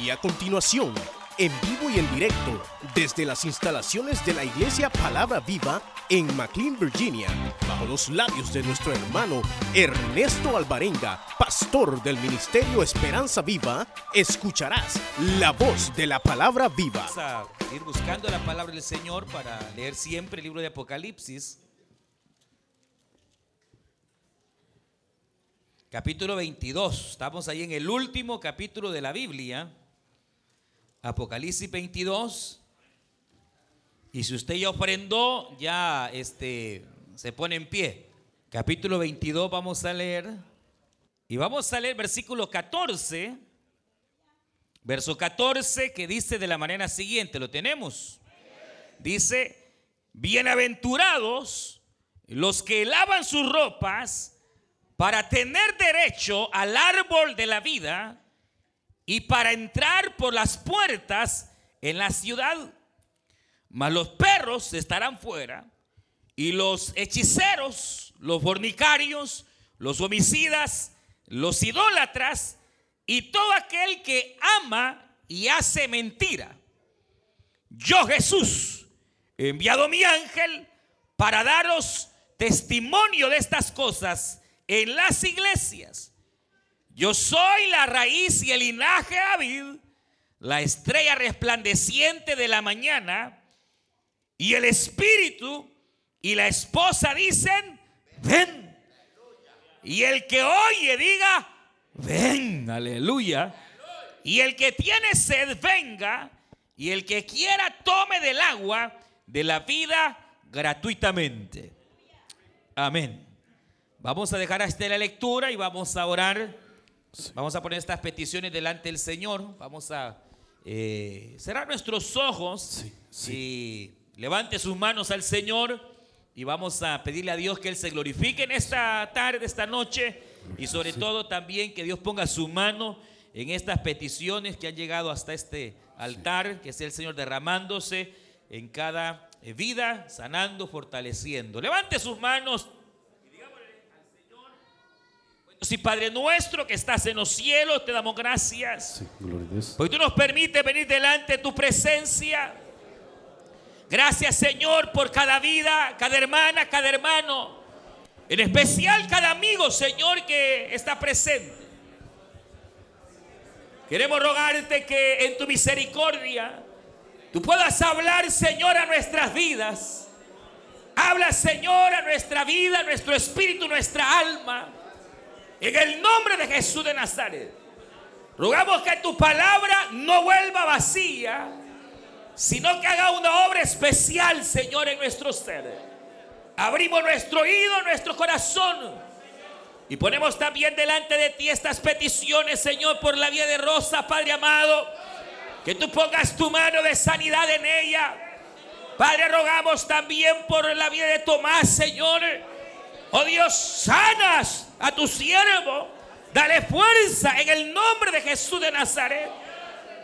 Y a continuación, en vivo y en directo, desde las instalaciones de la Iglesia Palabra Viva en McLean, Virginia, bajo los labios de nuestro hermano Ernesto Alvarenga, pastor del Ministerio Esperanza Viva, escucharás la voz de la Palabra Viva. Vamos a ir buscando la palabra del Señor para leer siempre el libro de Apocalipsis. Capítulo 22. Estamos ahí en el último capítulo de la Biblia. Apocalipsis 22. Y si usted ya ofrendó, ya este, se pone en pie. Capítulo 22 vamos a leer. Y vamos a leer versículo 14. Verso 14 que dice de la manera siguiente, lo tenemos. Dice, bienaventurados los que lavan sus ropas para tener derecho al árbol de la vida y para entrar por las puertas en la ciudad. Mas los perros estarán fuera y los hechiceros, los fornicarios, los homicidas, los idólatras y todo aquel que ama y hace mentira. Yo Jesús he enviado mi ángel para daros testimonio de estas cosas en las iglesias. Yo soy la raíz y el linaje de David, la estrella resplandeciente de la mañana, y el espíritu y la esposa dicen, ven. Y el que oye diga, ven, aleluya. Y el que tiene sed, venga. Y el que quiera, tome del agua de la vida gratuitamente. Amén. Vamos a dejar hasta la lectura y vamos a orar. Vamos a poner estas peticiones delante del Señor. Vamos a eh, cerrar nuestros ojos y levante sus manos al Señor y vamos a pedirle a Dios que Él se glorifique en esta tarde, esta noche. Y sobre todo también que Dios ponga su mano en estas peticiones que han llegado hasta este altar, que sea el Señor derramándose en cada vida, sanando, fortaleciendo. Levante sus manos si Padre nuestro que estás en los cielos, te damos gracias. Porque tú nos permites venir delante de tu presencia. Gracias Señor por cada vida, cada hermana, cada hermano. En especial cada amigo, Señor, que está presente. Queremos rogarte que en tu misericordia tú puedas hablar, Señor, a nuestras vidas. Habla, Señor, a nuestra vida, a nuestro espíritu, nuestra alma. En el nombre de Jesús de Nazaret. Rogamos que tu palabra no vuelva vacía, sino que haga una obra especial, Señor, en nuestro ser. Abrimos nuestro oído, nuestro corazón. Y ponemos también delante de ti estas peticiones, Señor, por la vida de Rosa, Padre amado. Que tú pongas tu mano de sanidad en ella. Padre, rogamos también por la vida de Tomás, Señor. Oh Dios, sanas a tu siervo. Dale fuerza en el nombre de Jesús de Nazaret.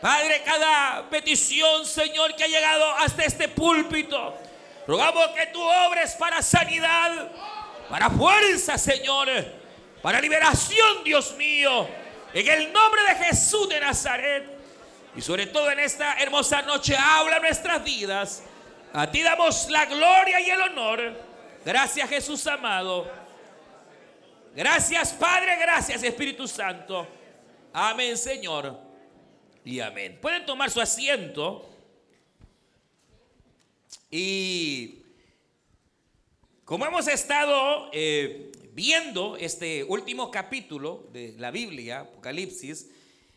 Padre, cada petición, Señor, que ha llegado hasta este púlpito. Rogamos que tú obres para sanidad, para fuerza, Señor, para liberación, Dios mío. En el nombre de Jesús de Nazaret. Y sobre todo en esta hermosa noche, habla nuestras vidas. A ti damos la gloria y el honor. Gracias, Jesús amado. Gracias Padre, gracias Espíritu Santo. Amén Señor. Y amén. Pueden tomar su asiento. Y como hemos estado eh, viendo este último capítulo de la Biblia, Apocalipsis,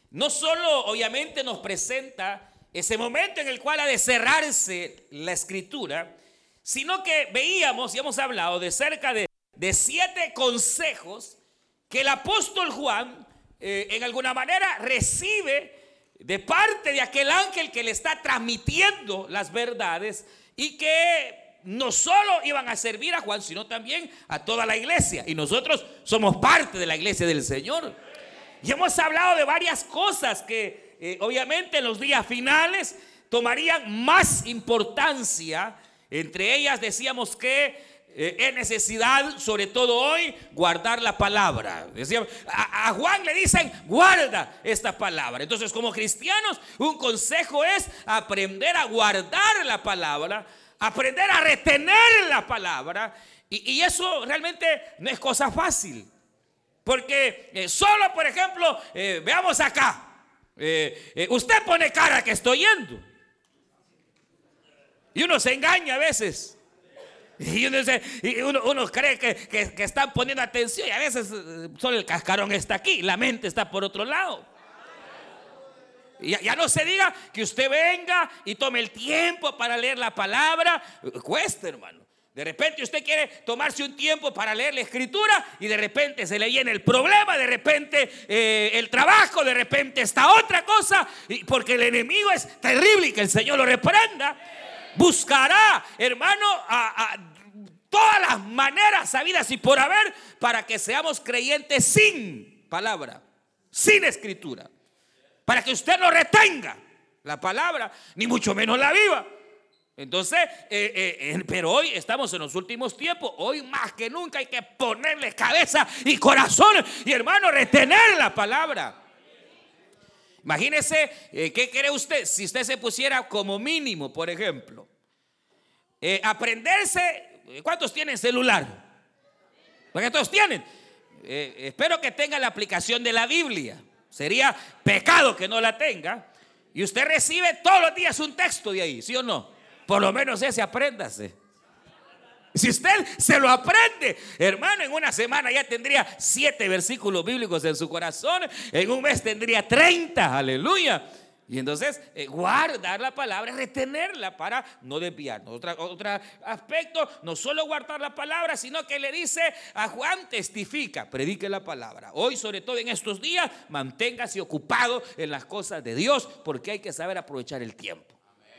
no solo obviamente nos presenta ese momento en el cual ha de cerrarse la escritura, sino que veíamos y hemos hablado de cerca de de siete consejos que el apóstol Juan eh, en alguna manera recibe de parte de aquel ángel que le está transmitiendo las verdades y que no solo iban a servir a Juan, sino también a toda la iglesia. Y nosotros somos parte de la iglesia del Señor. Y hemos hablado de varias cosas que eh, obviamente en los días finales tomarían más importancia. Entre ellas decíamos que eh, es necesidad, sobre todo hoy, guardar la palabra. Decía, a, Juan le dicen, guarda esta palabra. Entonces, como cristianos, un consejo es aprender a guardar la palabra, aprender a retener la palabra. Y, eso realmente no es cosa fácil. Porque eh, solo, por ejemplo, eh, veamos acá. Usted pone cara que estoy yendo. Y uno se engaña a veces. Y uno, cree que, están poniendo atención y a veces solo el cascarón está aquí, la mente está por otro lado. Y ya, no se diga que usted venga y tome el tiempo para leer la palabra. Cuesta, hermano. De repente usted quiere tomarse un tiempo para leer la escritura y de repente se le viene el problema, de repente eh, el trabajo, de repente esta otra cosa, y porque el enemigo es terrible y que el Señor lo reprenda. Buscará, hermano, a, todas las maneras sabidas y por haber para que seamos creyentes sin palabra, sin escritura, para que usted no retenga la palabra, ni mucho menos la viva. Entonces, eh, eh, pero hoy estamos en los últimos tiempos. Hoy más que nunca hay que ponerle cabeza y corazón y hermano, retener la palabra. Imagínese, eh, ¿qué cree usted? Si usted se pusiera como mínimo, por ejemplo, aprenderse, ¿cuántos tienen celular? Porque todos tienen. espero que tenga la aplicación de la Biblia. Sería pecado que no la tenga. Y usted recibe todos los días un texto de ahí, ¿sí o no? Por lo menos ese apréndase. Si usted se lo aprende, hermano, en una semana ya tendría siete versículos bíblicos en su corazón. En un mes tendría 30, aleluya. Y entonces, eh, guardar la palabra, retenerla para no desviarnos. Otra, otro aspecto, no solo guardar la palabra, sino que le dice a Juan, testifica, predique la palabra. Hoy, sobre todo en estos días, manténgase ocupado en las cosas de Dios, porque hay que saber aprovechar el tiempo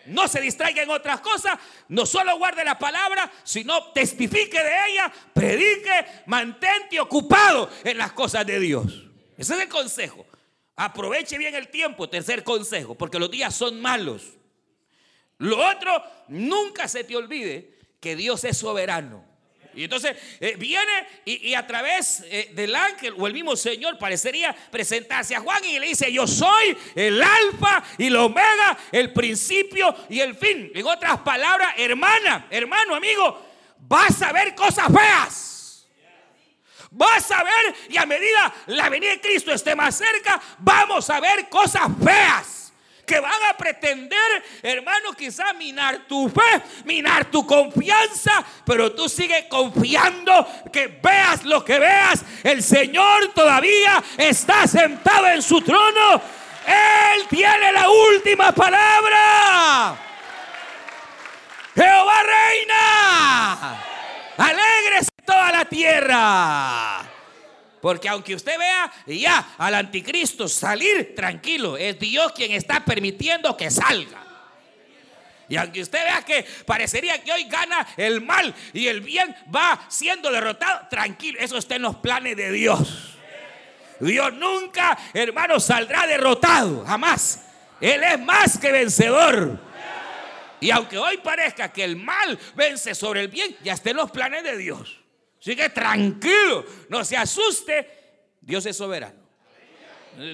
no se distraiga en otras cosas, no solo guarde la palabra, sino testifique de ella, predique, mantente ocupado en las cosas de Dios. Ese es el consejo. Aproveche bien el tiempo, tercer consejo, porque los días son malos. Lo otro, nunca se te olvide que Dios es soberano. Y entonces eh, viene y, a través eh, del ángel o el mismo Señor parecería presentarse a Juan y le dice, yo soy el alfa y el omega, el principio y el fin. En otras palabras, hermana, hermano, amigo, vas a ver cosas feas. Vas a ver y a medida la venida de Cristo esté más cerca, vamos a ver cosas feas que van a pretender, hermano, quizá minar tu fe, minar tu confianza, pero tú sigues confiando que veas lo que veas, el Señor todavía está sentado en su trono. Él tiene la última palabra. Jehová reina. Alegres toda la tierra. Porque aunque usted vea ya al anticristo salir tranquilo, es Dios quien está permitiendo que salga. Y aunque usted vea que parecería que hoy gana el mal y el bien va siendo derrotado, tranquilo, eso está en los planes de Dios. Dios nunca, hermano, saldrá derrotado, jamás. Él es más que vencedor. Y aunque hoy parezca que el mal vence sobre el bien, ya está en los planes de Dios. Así que tranquilo, no se asuste, Dios es soberano.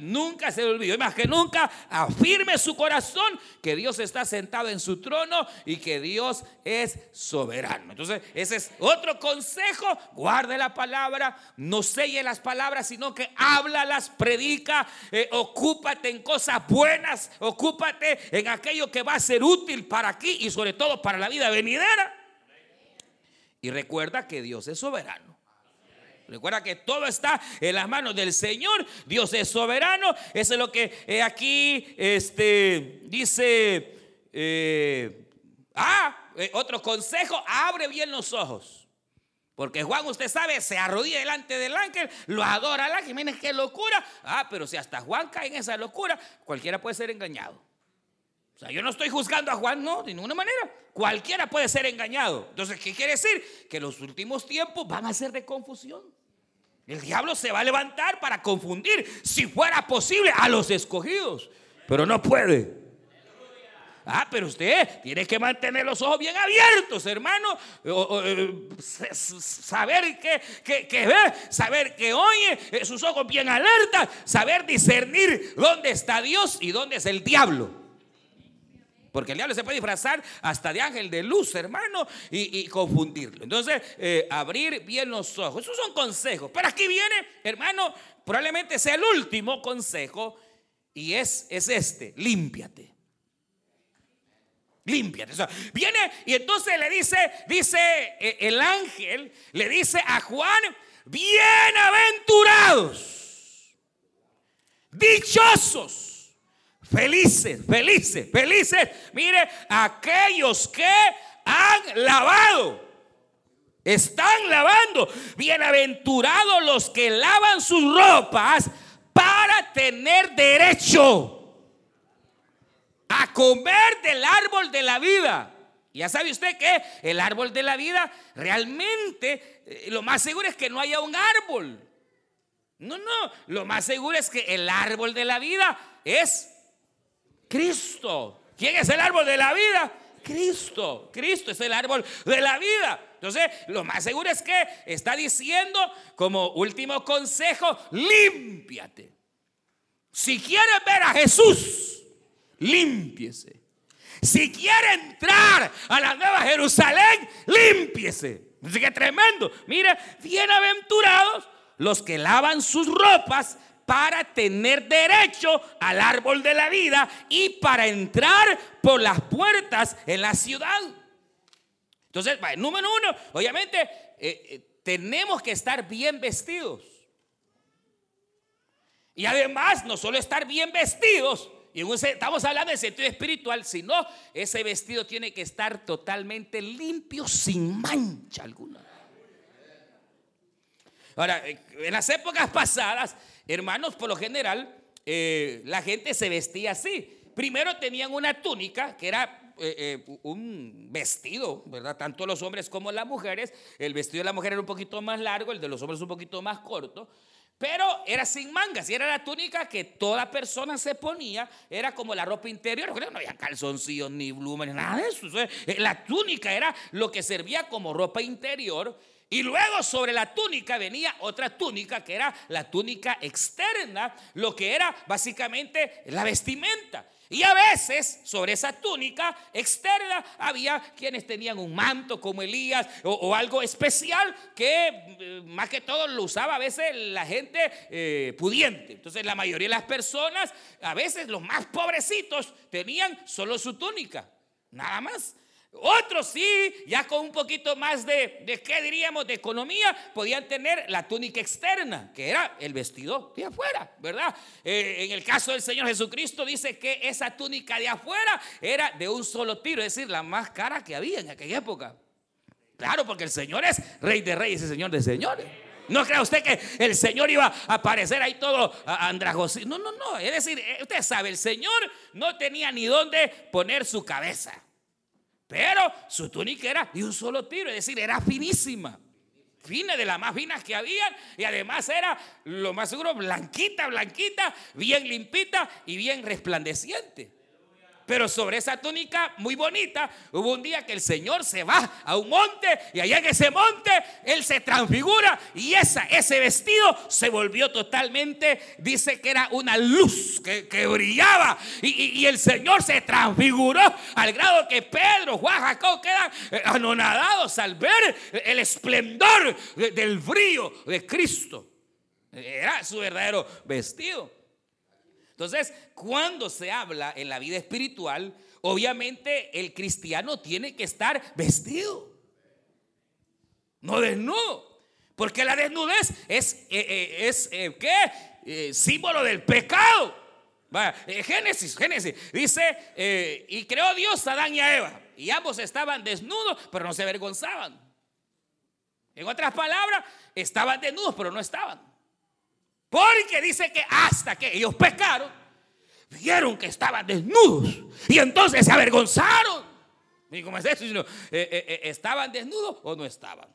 Nunca se le olvide, más que nunca afirme su corazón que Dios está sentado en su trono y que Dios es soberano. Entonces, ese es otro consejo, guarde la palabra, no selle las palabras, sino que háblalas, predica, eh, ocúpate en cosas buenas, ocúpate en aquello que va a ser útil para aquí y sobre todo para la vida venidera. Y recuerda que Dios es soberano. Recuerda que todo está en las manos del Señor. Dios es soberano. Eso es lo que eh, aquí este, dice. Eh, ah, eh, otro consejo: abre bien los ojos. Porque Juan, usted sabe, se arrodilla delante del ángel, lo adora al ángel. Miren qué locura. Ah, pero si hasta Juan cae en esa locura, cualquiera puede ser engañado. Yo no estoy juzgando a Juan, no, de ninguna manera. Cualquiera puede ser engañado. Entonces, ¿qué quiere decir? Que los últimos tiempos van a ser de confusión. El diablo se va a levantar para confundir, si fuera posible, a los escogidos. Pero no puede. Ah, pero usted tiene que mantener los ojos bien abiertos, hermano. Eh, saber que, que, ve, saber que oye, eh, sus ojos bien alertas, saber discernir dónde está Dios y dónde es el diablo. Porque el diablo se puede disfrazar hasta de ángel de luz, hermano, y, confundirlo. Entonces, eh, abrir bien los ojos. Esos son consejos. Pero aquí viene, hermano, probablemente sea el último consejo. Y es, es este, límpiate. Límpiate. viene y entonces le dice, dice eh, el ángel, le dice a Juan, bienaventurados, dichosos Felices, felices, felices. Mire, aquellos que han lavado. Están lavando. Bienaventurados los que lavan sus ropas para tener derecho a comer del árbol de la vida. Ya sabe usted que el árbol de la vida realmente eh, lo más seguro es que no haya un árbol. No, no, lo más seguro es que el árbol de la vida es Cristo. ¿Quién es el árbol de la vida? Cristo. Cristo es el árbol de la vida. Entonces, lo más seguro es que está diciendo como último consejo, límpiate. Si quieres ver a Jesús, límpiese. Si quiere entrar a la nueva Jerusalén, límpiese. Así que tremendo. Mire, bienaventurados los que lavan sus ropas para tener derecho al árbol de la vida y para entrar por las puertas en la ciudad. Entonces, número uno, obviamente eh, eh, tenemos que estar bien vestidos. Y además, no solo estar bien vestidos, y estamos hablando de sentido espiritual, sino ese vestido tiene que estar totalmente limpio, sin mancha alguna. Ahora, eh, en las épocas pasadas, Hermanos, por lo general, eh, la gente se vestía así. Primero tenían una túnica, que era eh, eh, un vestido, ¿verdad? Tanto los hombres como las mujeres. El vestido de la mujer era un poquito más largo, el de los hombres un poquito más corto. Pero era sin mangas y era la túnica que toda persona se ponía. Era como la ropa interior. No había calzoncillos, ni blumen, nada de eso. La túnica era lo que servía como ropa interior. Y luego sobre la túnica venía otra túnica que era la túnica externa, lo que era básicamente la vestimenta. Y a veces sobre esa túnica externa había quienes tenían un manto como Elías o, algo especial que eh, más que todo lo usaba a veces la gente eh, pudiente. Entonces la mayoría de las personas, a veces los más pobrecitos, tenían solo su túnica, nada más. Otros sí, ya con un poquito más de, de, ¿qué diríamos?, de economía, podían tener la túnica externa, que era el vestido de afuera, ¿verdad? Eh, en el caso del Señor Jesucristo dice que esa túnica de afuera era de un solo tiro, es decir, la más cara que había en aquella época. Claro, porque el Señor es rey de reyes y señor de señores. No crea usted que el Señor iba a aparecer ahí todo andrajosito. No, no, no. Es decir, eh, usted sabe, el Señor no tenía ni dónde poner su cabeza. Pero su túnica era de un solo tiro, es decir, era finísima. Fina de las más finas que habían y además era lo más seguro blanquita, blanquita, bien limpita y bien resplandeciente. Pero sobre esa túnica muy bonita, hubo un día que el Señor se va a un monte y allá en ese monte Él se transfigura y esa, ese vestido se volvió totalmente, dice que era una luz que, brillaba y, el Señor se transfiguró al grado que Pedro, Juan, Jacob quedan eh, anonadados al ver el esplendor del brillo de Cristo. Era su verdadero vestido. Entonces, cuando se habla en la vida espiritual, obviamente el cristiano tiene que estar vestido, no desnudo, porque la desnudez es, eh, eh, es eh, ¿qué? símbolo del pecado. Génesis, Génesis, dice, y creó Dios a Adán y a Eva, y ambos estaban desnudos, pero no se avergonzaban. En otras palabras, estaban desnudos, pero no estaban. Porque dice que hasta que ellos pecaron, vieron que estaban desnudos y entonces se avergonzaron. Y como es eso, eh, eh, eh, ¿estaban desnudos o no estaban?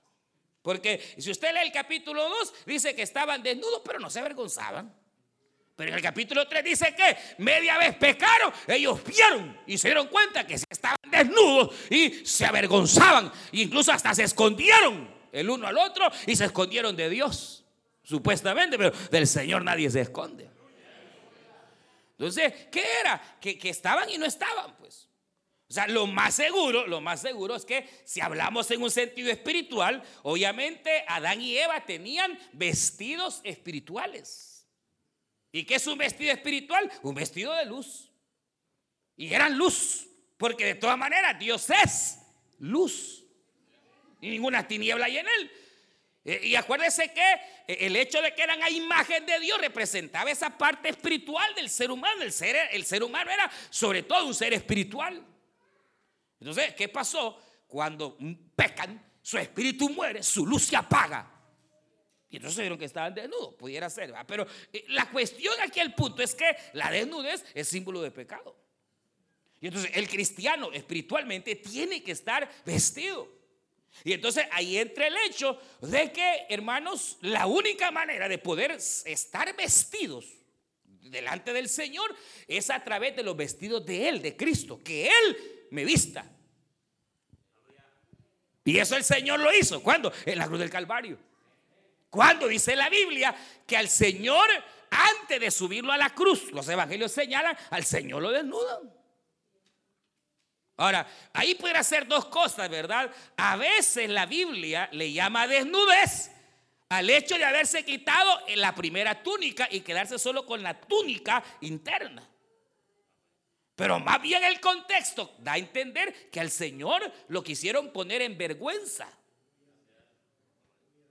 Porque si usted lee el capítulo 2, dice que estaban desnudos, pero no se avergonzaban. Pero en el capítulo 3 dice que media vez pecaron, ellos vieron y se dieron cuenta que estaban desnudos y se avergonzaban, e incluso hasta se escondieron el uno al otro y se escondieron de Dios, supuestamente, pero del Señor nadie se esconde. Entonces, ¿qué era? Que, que estaban y no estaban, pues. O sea, lo más seguro, lo más seguro es que si hablamos en un sentido espiritual, obviamente Adán y Eva tenían vestidos espirituales. ¿Y qué es un vestido espiritual? Un vestido de luz. Y eran luz, porque de todas maneras Dios es luz. Y ninguna tiniebla hay en él. Eh, y acuérdese que eh, el hecho de que eran a imagen de Dios representaba esa parte espiritual del ser humano. El ser, el ser humano era sobre todo un ser espiritual. Entonces, ¿qué pasó? Cuando pecan, su espíritu muere, su luz se apaga. Y entonces vieron que estaban desnudos, pudiera ser. Pero eh, la cuestión aquí, el punto es que la desnudez es símbolo de pecado. Y entonces el cristiano espiritualmente tiene que estar vestido. Y entonces ahí entra el hecho de que, hermanos, la única manera de poder estar vestidos delante del Señor es a través de los vestidos de Él, de Cristo, que Él me vista. Y eso el Señor lo hizo. ¿Cuándo? En la cruz del Calvario. Cuando dice la Biblia que al Señor, antes de subirlo a la cruz, los evangelios señalan, al Señor lo desnudan. Ahora, ahí puede ser dos cosas, ¿verdad? A veces la Biblia le llama desnudez al hecho de haberse quitado la primera túnica y quedarse solo con la túnica interna. Pero más bien el contexto da a entender que al Señor lo quisieron poner en vergüenza.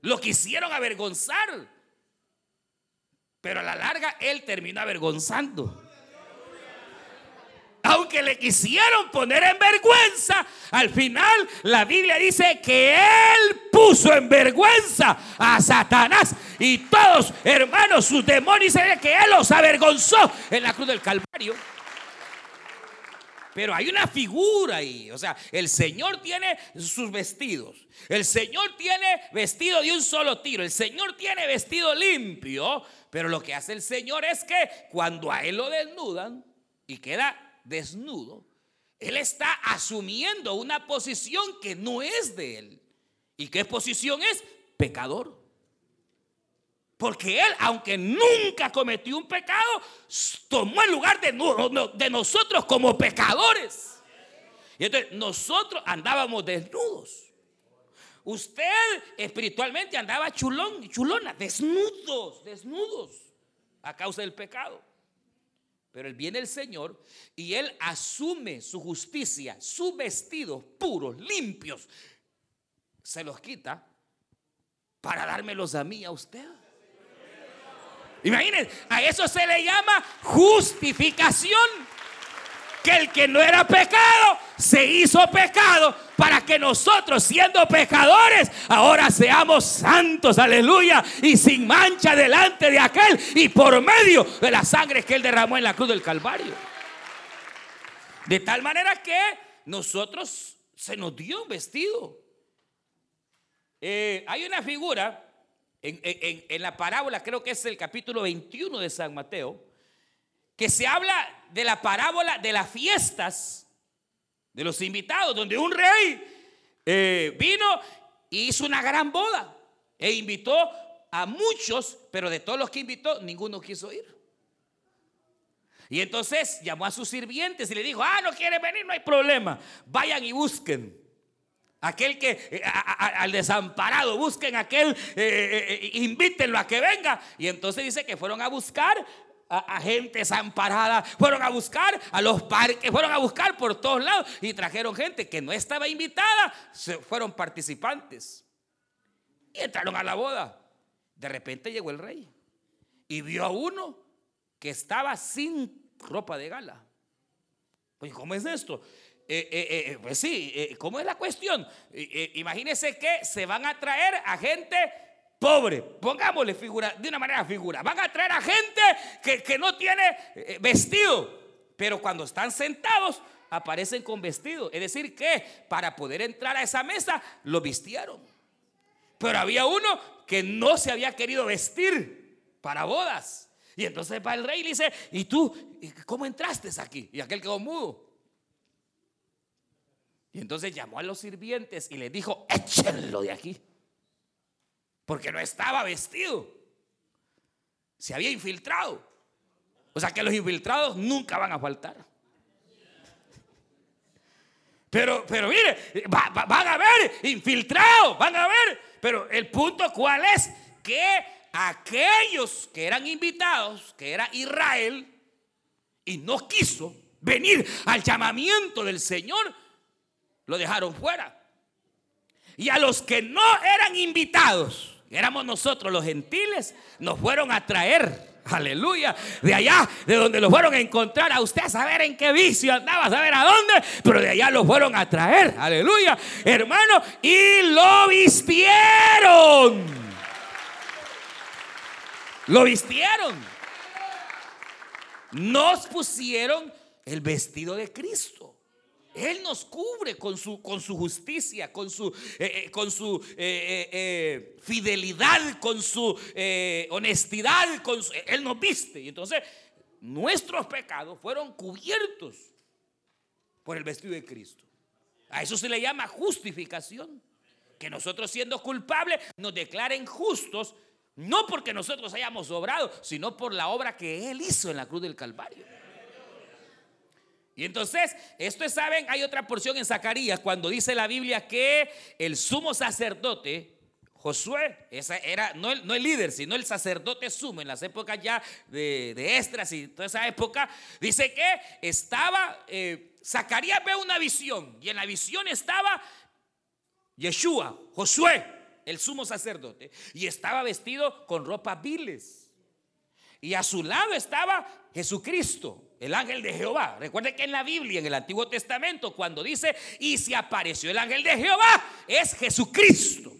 Lo quisieron avergonzar. Pero a la larga Él terminó avergonzando. Aunque le quisieron poner en vergüenza, al final la Biblia dice que Él puso en vergüenza a Satanás y todos, hermanos, sus demonios, que Él los avergonzó en la cruz del Calvario. Pero hay una figura ahí. O sea, el Señor tiene sus vestidos. El Señor tiene vestido de un solo tiro. El Señor tiene vestido limpio. Pero lo que hace el Señor es que cuando a Él lo desnudan y queda desnudo, Él está asumiendo una posición que no es de Él. ¿Y qué posición es? Pecador. Porque Él, aunque nunca cometió un pecado, tomó el lugar de, nosotros como pecadores. Y entonces nosotros andábamos desnudos. Usted espiritualmente andaba chulón, chulona, desnudos, desnudos, a causa del pecado. Pero él viene el Señor y él asume su justicia, sus vestidos puros, limpios, se los quita para dármelos a mí, a usted. Imagínense, a eso se le llama justificación. Que el que no era pecado se hizo pecado para que nosotros, siendo pecadores, ahora seamos santos, aleluya, y sin mancha delante de aquel y por medio de la sangre que él derramó en la cruz del Calvario. De tal manera que nosotros se nos dio un vestido. Eh, hay una figura en, la parábola, creo que es el capítulo 21 de San Mateo, que se habla de la parábola de las fiestas de los invitados, donde un rey eh, vino y hizo una gran boda e invitó a muchos, pero de todos los que invitó, ninguno quiso ir. Y entonces llamó a sus sirvientes y le dijo, ah, no quiere venir, no hay problema, vayan y busquen. Aquel que eh, al desamparado busquen aquel, eh, eh, invítenlo a que venga. Y entonces dice que fueron a buscar a, gente desamparada, fueron a buscar a los parques, fueron a buscar por todos lados y trajeron gente que no estaba invitada, fueron participantes. Y entraron a la boda. De repente llegó el rey y vio a uno que estaba sin ropa de gala. Pues, ¿cómo es esto? Eh, eh, eh, pues sí, ¿cómo es la cuestión? imagínense que se van a traer a gente pobre, pongámosle figura, de una manera figura, van a traer a gente que, que no tiene vestido, pero cuando están sentados aparecen con vestido, es decir, que para poder entrar a esa mesa lo vistieron. Pero había uno que no se había querido vestir para bodas. Y entonces va el rey y le dice, ¿y tú cómo entraste aquí? Y aquel quedó mudo. Y entonces llamó a los sirvientes y les dijo, échenlo de aquí. Porque no estaba vestido. Se había infiltrado. O sea que los infiltrados nunca van a faltar. Pero, pero mire, van a ver infiltrados, van a ver. Pero el punto cuál es que aquellos que eran invitados, que era Israel, y no quiso venir al llamamiento del Señor, lo dejaron fuera. Y a los que no eran invitados, éramos nosotros los gentiles, nos fueron a traer. Aleluya. De allá, de donde lo fueron a encontrar a usted, a saber en qué vicio andaba, a saber a dónde, pero de allá lo fueron a traer. Aleluya. Hermano, y lo vistieron. Lo vistieron. Nos pusieron el vestido de Cristo. Él nos cubre con su, con su justicia, con su, eh, eh, con su eh, fidelidad, con su honestidad. Con él nos viste. Y entonces nuestros pecados fueron cubiertos por el vestido de Cristo. A eso se le llama justificación. Que nosotros siendo culpables nos declaren justos no porque nosotros hayamos obrado, sino por la obra que Él hizo en la cruz del Calvario. Y entonces, esto saben, hay otra porción en Zacarías cuando dice la Biblia que el sumo sacerdote, Josué, esa era no el, no el líder, sino el sacerdote sumo en las épocas ya de, de Estras y toda esa época, dice que estaba, eh, Zacarías ve una visión y en la visión estaba Yeshua, Josué, el sumo sacerdote, y estaba vestido con ropas viles. Y a su lado estaba Jesucristo, el ángel de Jehová. Recuerde que en la Biblia, en el Antiguo Testamento, cuando dice, y se apareció el ángel de Jehová, es Jesucristo.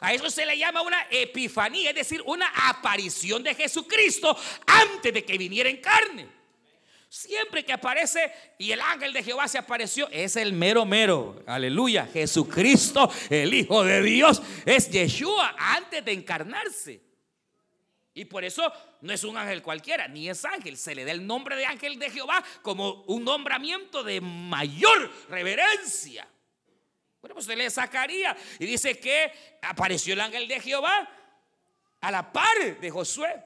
A eso se le llama una epifanía, es decir, una aparición de Jesucristo antes de que viniera en carne. Siempre que aparece y el ángel de Jehová se apareció, es el mero mero. Aleluya. Jesucristo, el Hijo de Dios, es Yeshua antes de encarnarse. Y por eso no es un ángel cualquiera, ni es ángel. Se le da el nombre de ángel de Jehová como un nombramiento de mayor reverencia. Bueno, pues se lee Zacarías y dice que apareció el ángel de Jehová a la par de Josué.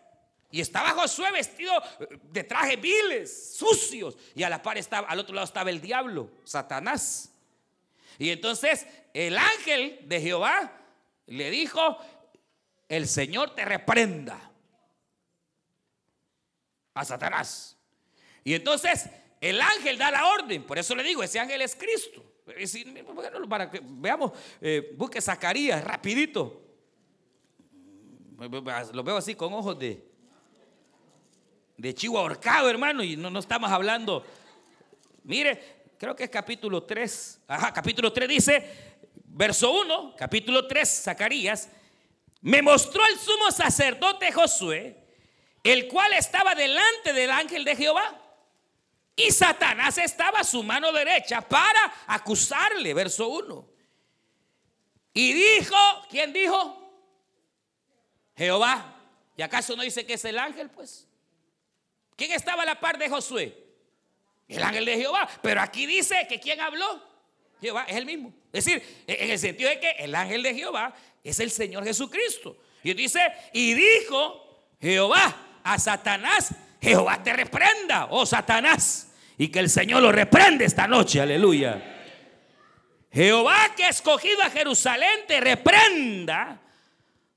Y estaba Josué vestido de trajes viles, sucios. Y a la par estaba, al otro lado estaba el diablo, Satanás. Y entonces el ángel de Jehová le dijo, el Señor te reprenda a Satanás. Y entonces el ángel da la orden. Por eso le digo, ese ángel es Cristo. Para que veamos, eh, busque Zacarías rapidito. Lo veo así con ojos de, de chivo ahorcado, hermano, y no, no estamos hablando. Mire, creo que es capítulo 3. Ajá, capítulo 3 dice, verso 1, capítulo 3, Zacarías, me mostró el sumo sacerdote Josué, el cual estaba delante del ángel de Jehová. Y Satanás estaba a su mano derecha para acusarle, verso 1. Y dijo, ¿quién dijo? Jehová. ¿Y acaso no dice que es el ángel? Pues ¿Quién estaba a la par de Josué? El ángel de Jehová. Pero aquí dice que ¿quién habló? Jehová es el mismo. Es decir, en el sentido de que el ángel de Jehová es el Señor Jesucristo. Y dice, y dijo Jehová a Satanás, Jehová te reprenda, oh Satanás. Y que el Señor lo reprende esta noche, aleluya. Jehová que ha escogido a Jerusalén te reprenda.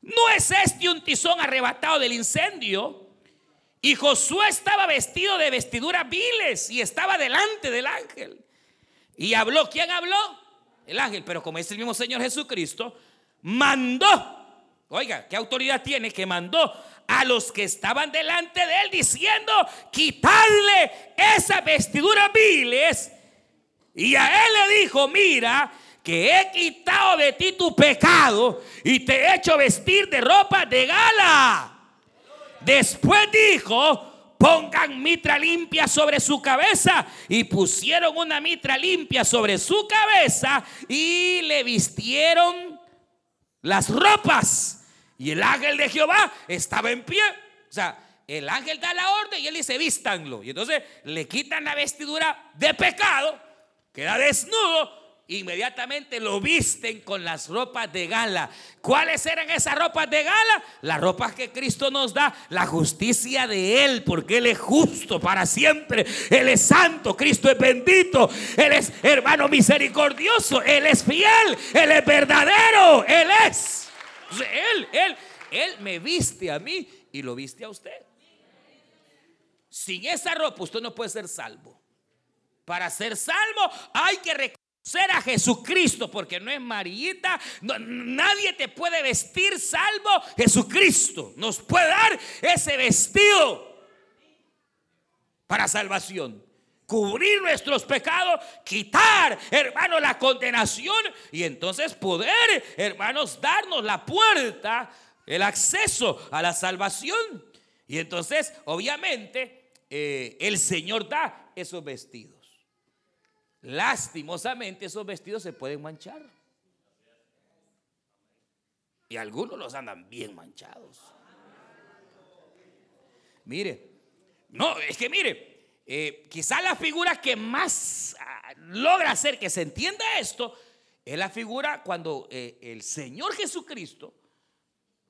¿No es este un tizón arrebatado del incendio? Y Josué estaba vestido de vestiduras viles y estaba delante del ángel. Y habló, ¿quién habló? El ángel, pero como es el mismo Señor Jesucristo, mandó, oiga, ¿qué autoridad tiene? Que mandó a los que estaban delante de él diciendo, quitarle esas vestiduras viles. Y a él le dijo, mira, que he quitado de ti tu pecado y te he hecho vestir de ropa de gala. Después dijo, pongan mitra limpia sobre su cabeza. Y pusieron una mitra limpia sobre su cabeza y le vistieron las ropas. Y el ángel de Jehová estaba en pie. O sea, el ángel da la orden y él dice, vístanlo. Y entonces le quitan la vestidura de pecado, queda desnudo inmediatamente lo visten con las ropas de gala. ¿Cuáles eran esas ropas de gala? Las ropas que Cristo nos da, la justicia de Él, porque Él es justo para siempre. Él es santo, Cristo es bendito, Él es hermano misericordioso, Él es fiel, Él es verdadero, Él es. Él, Él, Él me viste a mí y lo viste a usted. Sin esa ropa usted no puede ser salvo. Para ser salvo hay que ser a Jesucristo, porque no es Marita, nadie te puede vestir salvo Jesucristo. Nos puede dar ese vestido para salvación. Cubrir nuestros pecados, quitar, hermanos, la condenación y entonces poder, hermanos, darnos la puerta, el acceso a la salvación. Y entonces, obviamente, eh, el Señor da esos vestidos. Lastimosamente esos vestidos se pueden manchar. Y algunos los andan bien manchados. Mire, no, es que mire, eh, quizá la figura que más ah, logra hacer que se entienda esto es la figura cuando eh, el Señor Jesucristo,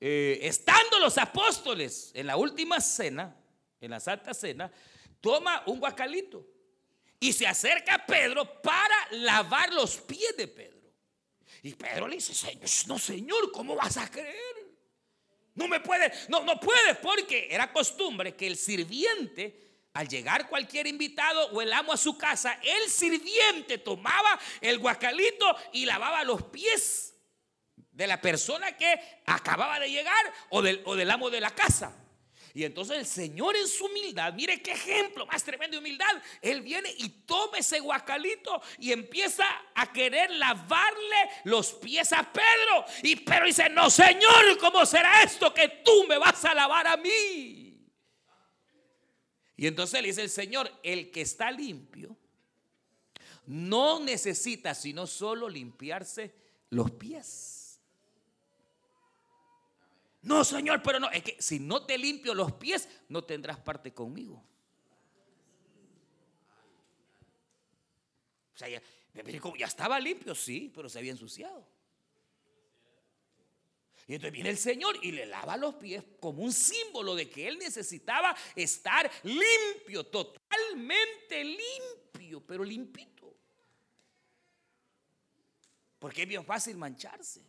eh, estando los apóstoles en la última cena, en la Santa Cena, toma un guacalito y se acerca a Pedro para lavar los pies de Pedro. Y Pedro le dice, Señor, no Señor, ¿cómo vas a creer? No me puedes, no, no puedes, porque era costumbre que el sirviente, al llegar cualquier invitado o el amo a su casa, el sirviente tomaba el guacalito y lavaba los pies de la persona que acababa de llegar o del, o del amo de la casa. Y entonces el Señor en su humildad, mire qué ejemplo más tremendo de humildad. Él viene y toma ese guacalito y empieza a querer lavarle los pies a Pedro. Y Pedro dice, no Señor, ¿cómo será esto que tú me vas a lavar a mí? Y entonces le dice el Señor, el que está limpio no necesita sino solo limpiarse los pies. No, Señor, pero no. Es que si no te limpio los pies, no tendrás parte conmigo. O sea, ya, ya estaba limpio, sí, pero se había ensuciado. Y entonces viene el Señor y le lava los pies como un símbolo de que él necesitaba estar limpio, totalmente limpio, pero limpito. Porque es bien fácil mancharse.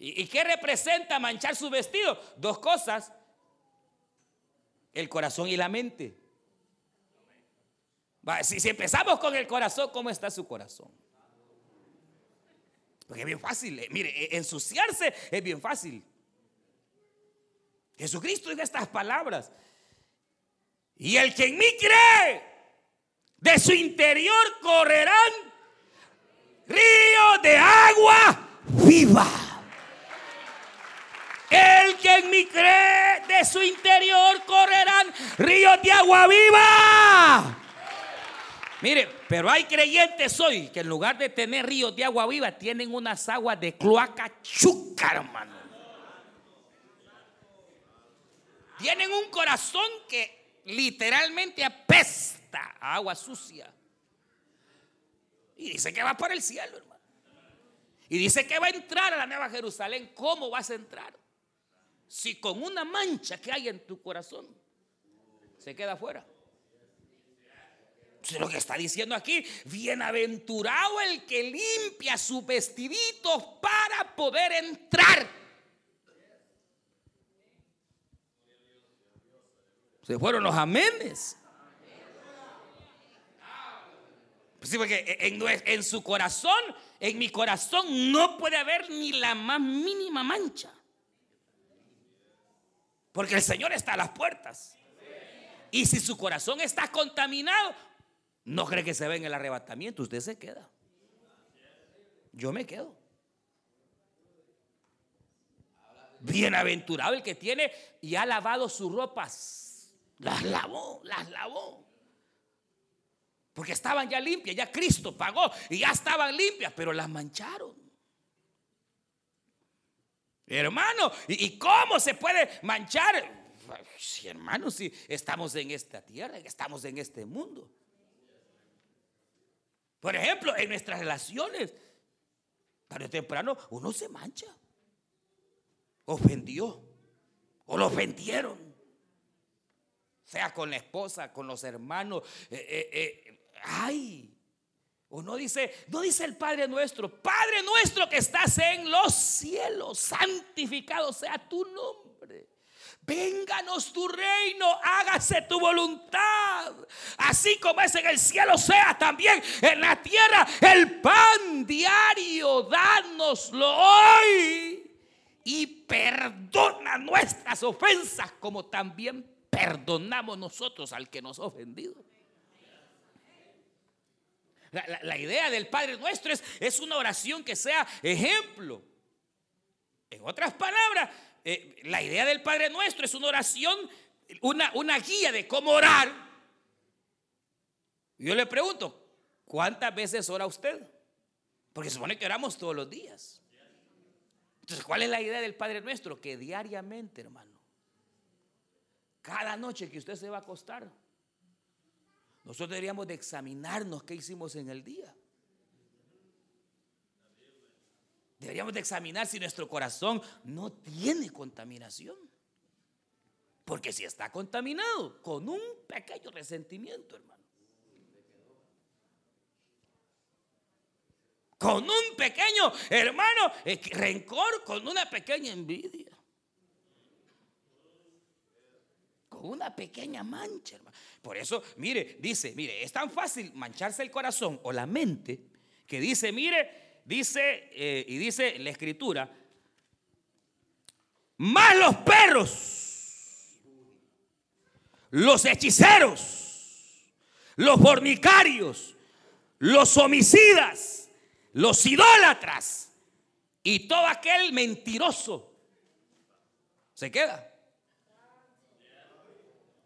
¿Y, qué representa manchar su vestido? Dos cosas. El corazón y la mente. si, empezamos con el corazón, ¿cómo está su corazón? Porque es bien fácil. Eh, mire, eh, ensuciarse es bien fácil. Jesucristo dice estas palabras. Y el que en mí cree, de su interior correrán ríos de agua viva. El que en mí cree, de su interior correrán ríos de agua viva. Mire, pero hay creyentes hoy que en lugar de tener ríos de agua viva, tienen unas aguas de cloaca chuca, hermano. Tienen un corazón que literalmente apesta a agua sucia. Y dice que va para el cielo, hermano. Y dice que va a entrar a la Nueva Jerusalén. ¿Cómo vas a entrar? si con una mancha que hay en tu corazón se queda afuera. Lo que está diciendo aquí, bienaventurado el que limpia sus vestiditos para poder entrar. Se fueron los amenes. Pues porque en su corazón, en mi corazón, no puede haber ni la más mínima mancha. Porque el Señor está a las puertas. Y si su corazón está contaminado, no cree que se ve en el arrebatamiento, usted se queda. Yo me quedo. Bienaventurado el que tiene y ha lavado sus ropas. Las lavó, las lavó. Porque estaban ya limpias, ya Cristo pagó y ya estaban limpias, pero las mancharon. Hermano, ¿y cómo se puede manchar? Sí, hermano, si estamos en esta tierra, estamos en este mundo. Por ejemplo, en nuestras relaciones, tarde o temprano uno se mancha. Ofendió o lo ofendieron. Sea con la esposa, con los hermanos. Eh, eh, eh, ay, o no dice, no dice el Padre nuestro, Padre nuestro que estás en los cielos, santificado sea tu nombre. Vénganos tu reino, hágase tu voluntad. Así como es en el cielo, sea también en la tierra el pan diario. Dánoslo hoy. Y perdona nuestras ofensas como también perdonamos nosotros al que nos ha ofendido. La, idea del Padre Nuestro es, es, una oración que sea ejemplo. En otras palabras, eh, la idea del Padre Nuestro es una oración, una, una guía de cómo orar. Yo le pregunto, ¿cuántas veces ora usted? Porque se supone que oramos todos los días. Entonces, ¿cuál es la idea del Padre Nuestro? Que diariamente, hermano, cada noche que usted se va a acostar, nosotros deberíamos de examinarnos qué hicimos en el día. Deberíamos de examinar si nuestro corazón no tiene contaminación. Porque si está contaminado con un pequeño resentimiento, hermano. Con un pequeño, hermano, rencor, con una pequeña envidia. una pequeña mancha, hermano. Por eso, mire, dice, mire, es tan fácil mancharse el corazón o la mente que dice, mire, dice, eh, y dice la escritura, más los perros, los hechiceros, los fornicarios, los homicidas, los idólatras y todo aquel mentiroso se queda.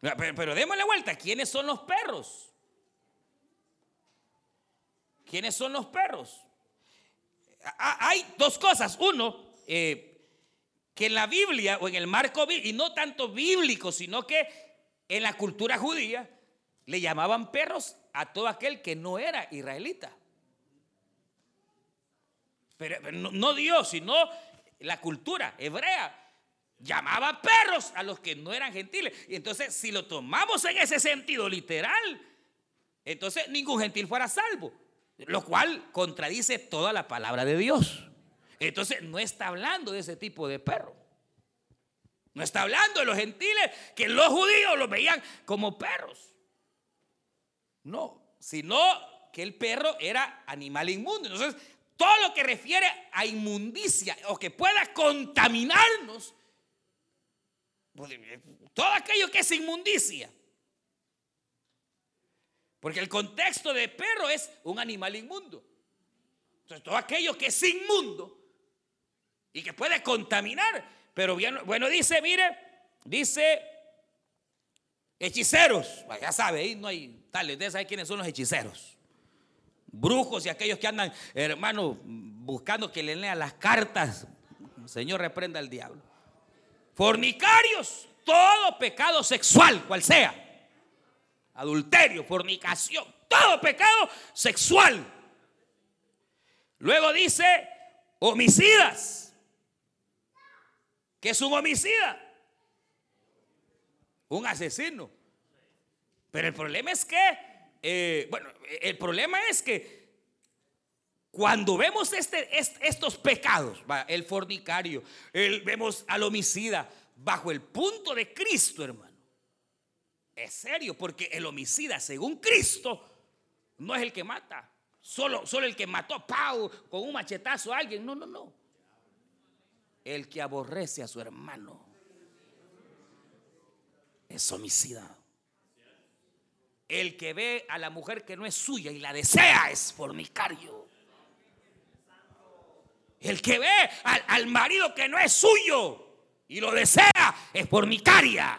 Pero, démosle vuelta. ¿Quiénes son los perros? ¿Quiénes son los perros? Hay dos cosas. Uno, eh, que en la Biblia o en el marco, y no tanto bíblico, sino que en la cultura judía le llamaban perros a todo aquel que no era israelita. Pero no, no Dios, sino la cultura hebrea llamaba perros a los que no eran gentiles. Y entonces, si lo tomamos en ese sentido literal, entonces ningún gentil fuera salvo. Lo cual contradice toda la palabra de Dios. Entonces, no está hablando de ese tipo de perro. No está hablando de los gentiles que los judíos los veían como perros. No, sino que el perro era animal inmundo. Entonces, todo lo que refiere a inmundicia o que pueda contaminarnos pues, todo aquello que es inmundicia. Porque el contexto de perro es un animal inmundo. Entonces, todo aquello que es inmundo y que puede contaminar. Pero bien, bueno, dice, mire, dice hechiceros. Ya sabe, ahí no hay tales. Ustedes saben quiénes son los hechiceros. Brujos y aquellos que andan, hermano, buscando que le lean las cartas. Señor, reprenda al diablo fornicarios, todo pecado sexual, cual sea. Adulterio, fornicación, todo pecado sexual. Luego dice homicidas. ¿Qué es un homicida? Un asesino. Pero el problema es que, eh, bueno, el problema es que cuando vemos este, estos pecados, el fornicario, vemos al homicida, bajo el punto de Cristo, hermano. Es serio, porque el homicida, según Cristo, no es el que mata. Solo, solo el que mató a Pau con un machetazo a alguien. No, no, no. El que aborrece a su hermano es homicida. El que ve a la mujer que no es suya y la desea es fornicario. El que ve al, marido que no es suyo y lo desea es fornicaria.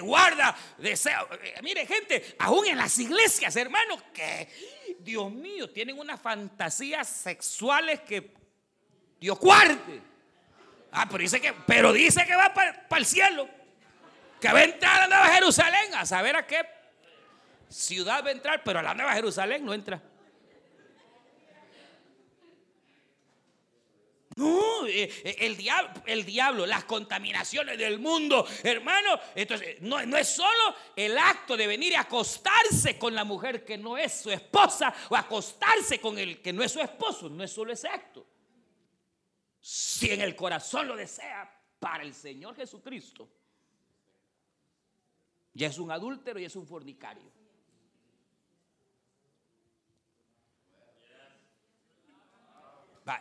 Guarda deseo. Eh, mire, gente, aún en las iglesias, hermanos, que, Dios mío, tienen unas fantasías sexuales que Dios cuarte. Ah, pero dice que, pero dice que va para, el cielo. Que va a entrar a la Nueva Jerusalén. A saber a qué ciudad va a entrar, pero a la Nueva Jerusalén no entra. No, eh, eh, el diablo, el diablo, las contaminaciones del mundo, hermano. Entonces, no, no, es solo el acto de venir a acostarse con la mujer que no es su esposa o acostarse con el que no es su esposo. No es solo ese acto. Si en el corazón lo desea para el Señor Jesucristo, ya es un adúltero y es un fornicario.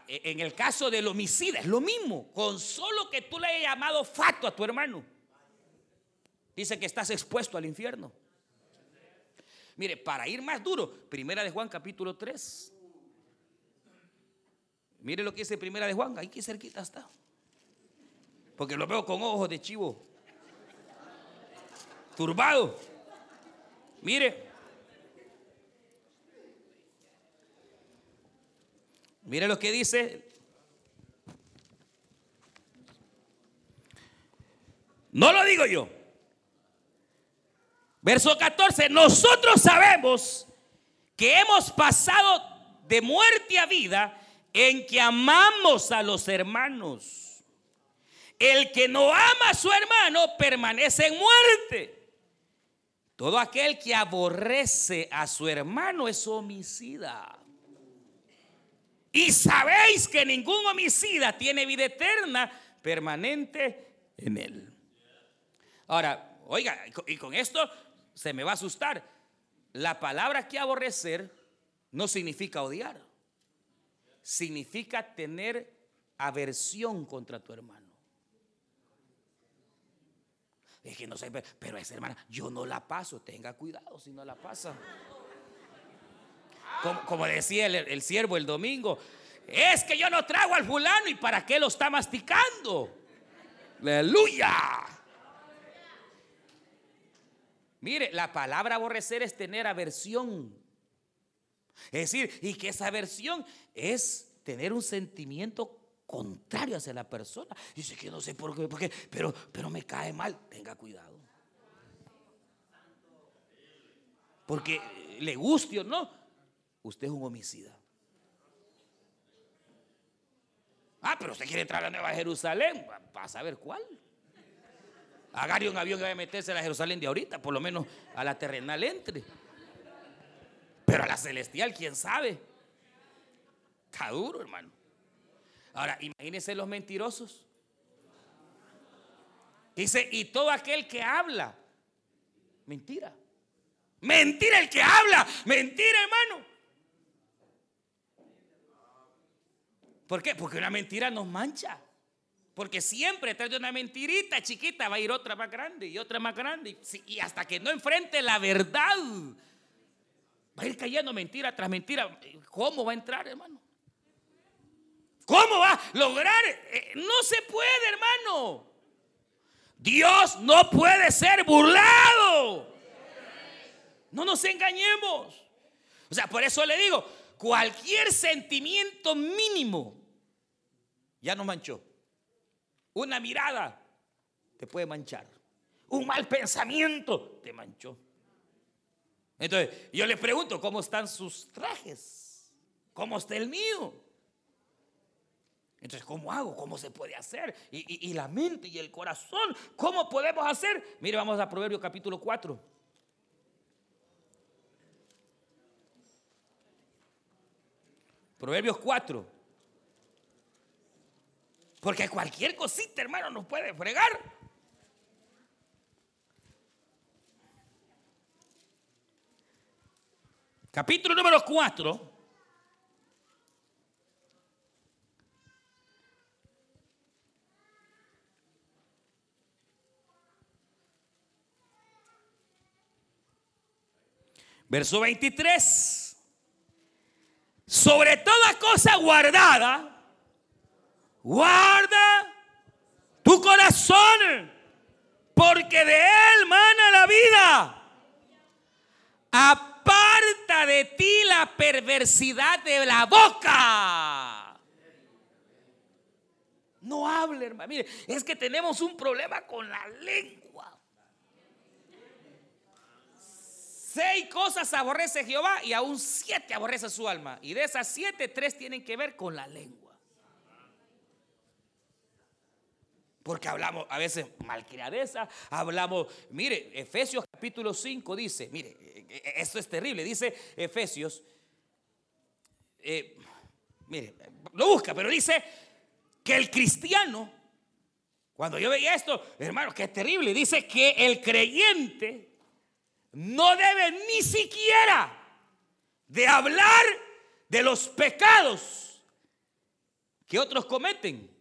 En el caso del homicida es lo mismo, con solo que tú le hayas llamado fato a tu hermano. Dice que estás expuesto al infierno. Mire, para ir más duro, Primera de Juan capítulo 3. Mire lo que dice Primera de Juan, ahí que cerquita está. Porque lo veo con ojos de chivo. Turbado. Mire, Mire lo que dice. No lo digo yo. Verso 14. Nosotros sabemos que hemos pasado de muerte a vida en que amamos a los hermanos. El que no ama a su hermano permanece en muerte. Todo aquel que aborrece a su hermano es homicida. Y sabéis que ningún homicida tiene vida eterna permanente en él. Ahora, oiga, y con esto se me va a asustar. La palabra que aborrecer no significa odiar. Significa tener aversión contra tu hermano. Es que no sé, pero esa hermana, yo no la paso. Tenga cuidado si no la pasa. Como, decía el, siervo el domingo, es que yo no trago al fulano y para qué lo está masticando. Aleluya. Mire, la palabra aborrecer es tener aversión. Es decir, y que esa aversión es tener un sentimiento contrario hacia la persona. Dice que no sé por qué, por qué pero, pero me cae mal. Tenga cuidado. Porque le guste o no, usted es un homicida. Ah, pero usted quiere entrar a la Nueva Jerusalén. Para saber cuál. Agarre un avión que vaya a meterse a la Jerusalén de ahorita, por lo menos a la terrenal entre. Pero a la celestial, quién sabe. Está duro, hermano. Ahora, imagínense los mentirosos. Dice, y todo aquel que habla, mentira. Mentira el que habla, mentira, hermano. ¿Por qué? Porque una mentira nos mancha. Porque siempre detrás de una mentirita chiquita va a ir otra más grande y otra más grande. Y hasta que no enfrente la verdad, va a ir cayendo mentira tras mentira. ¿Cómo va a entrar, hermano? ¿Cómo va a lograr? Eh, no se puede, hermano. Dios no puede ser burlado. No nos engañemos. O sea, por eso le digo, cualquier sentimiento mínimo ya nos manchó. Una mirada te puede manchar. Un mal pensamiento te manchó. Entonces, yo le pregunto, ¿cómo están sus trajes? ¿Cómo está el mío? Entonces, ¿cómo hago? ¿Cómo se puede hacer? Y, y la mente y el corazón, ¿cómo podemos hacer? Mire, vamos a Proverbio capítulo 4. Proverbios 4. Porque cualquier cosita, hermano, nos puede fregar. Capítulo número 4. Verso 23 sobre toda cosa guardada, guarda tu corazón, porque de él mana la vida. Aparta de ti la perversidad de la boca. No hable, hermano. Mire, es que tenemos un problema con la lengua. Seis cosas aborrece Jehová y aún siete aborrece su alma. Y de esas siete, tres tienen que ver con la lengua. Porque hablamos a veces malcriadeza, hablamos, mire, Efesios capítulo 5 dice, mire, e, e, esto es terrible, dice Efesios, eh, mire, lo busca, pero dice que el cristiano, cuando yo veía esto, hermano, que es terrible, dice que el creyente no debe ni siquiera de hablar de los pecados que otros cometen.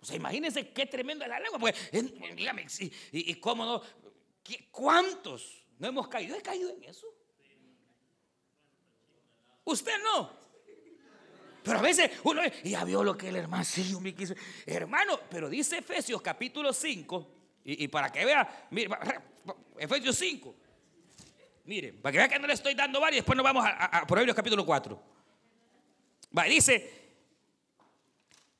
O sea, imagínense qué tremenda es la lengua. Dígame, y, y, cómo no, ¿cuántos no hemos caído? ¿He caído en eso? Usted no. Pero a veces uno ya vio lo que el hermano, sí, me quiso. Hermano, pero dice Efesios capítulo 5 y, para que vea, mire, Efesios 5. Mire, para que vea que no le estoy dando varios, después nos vamos a, Proverbios capítulo 4. Va, dice,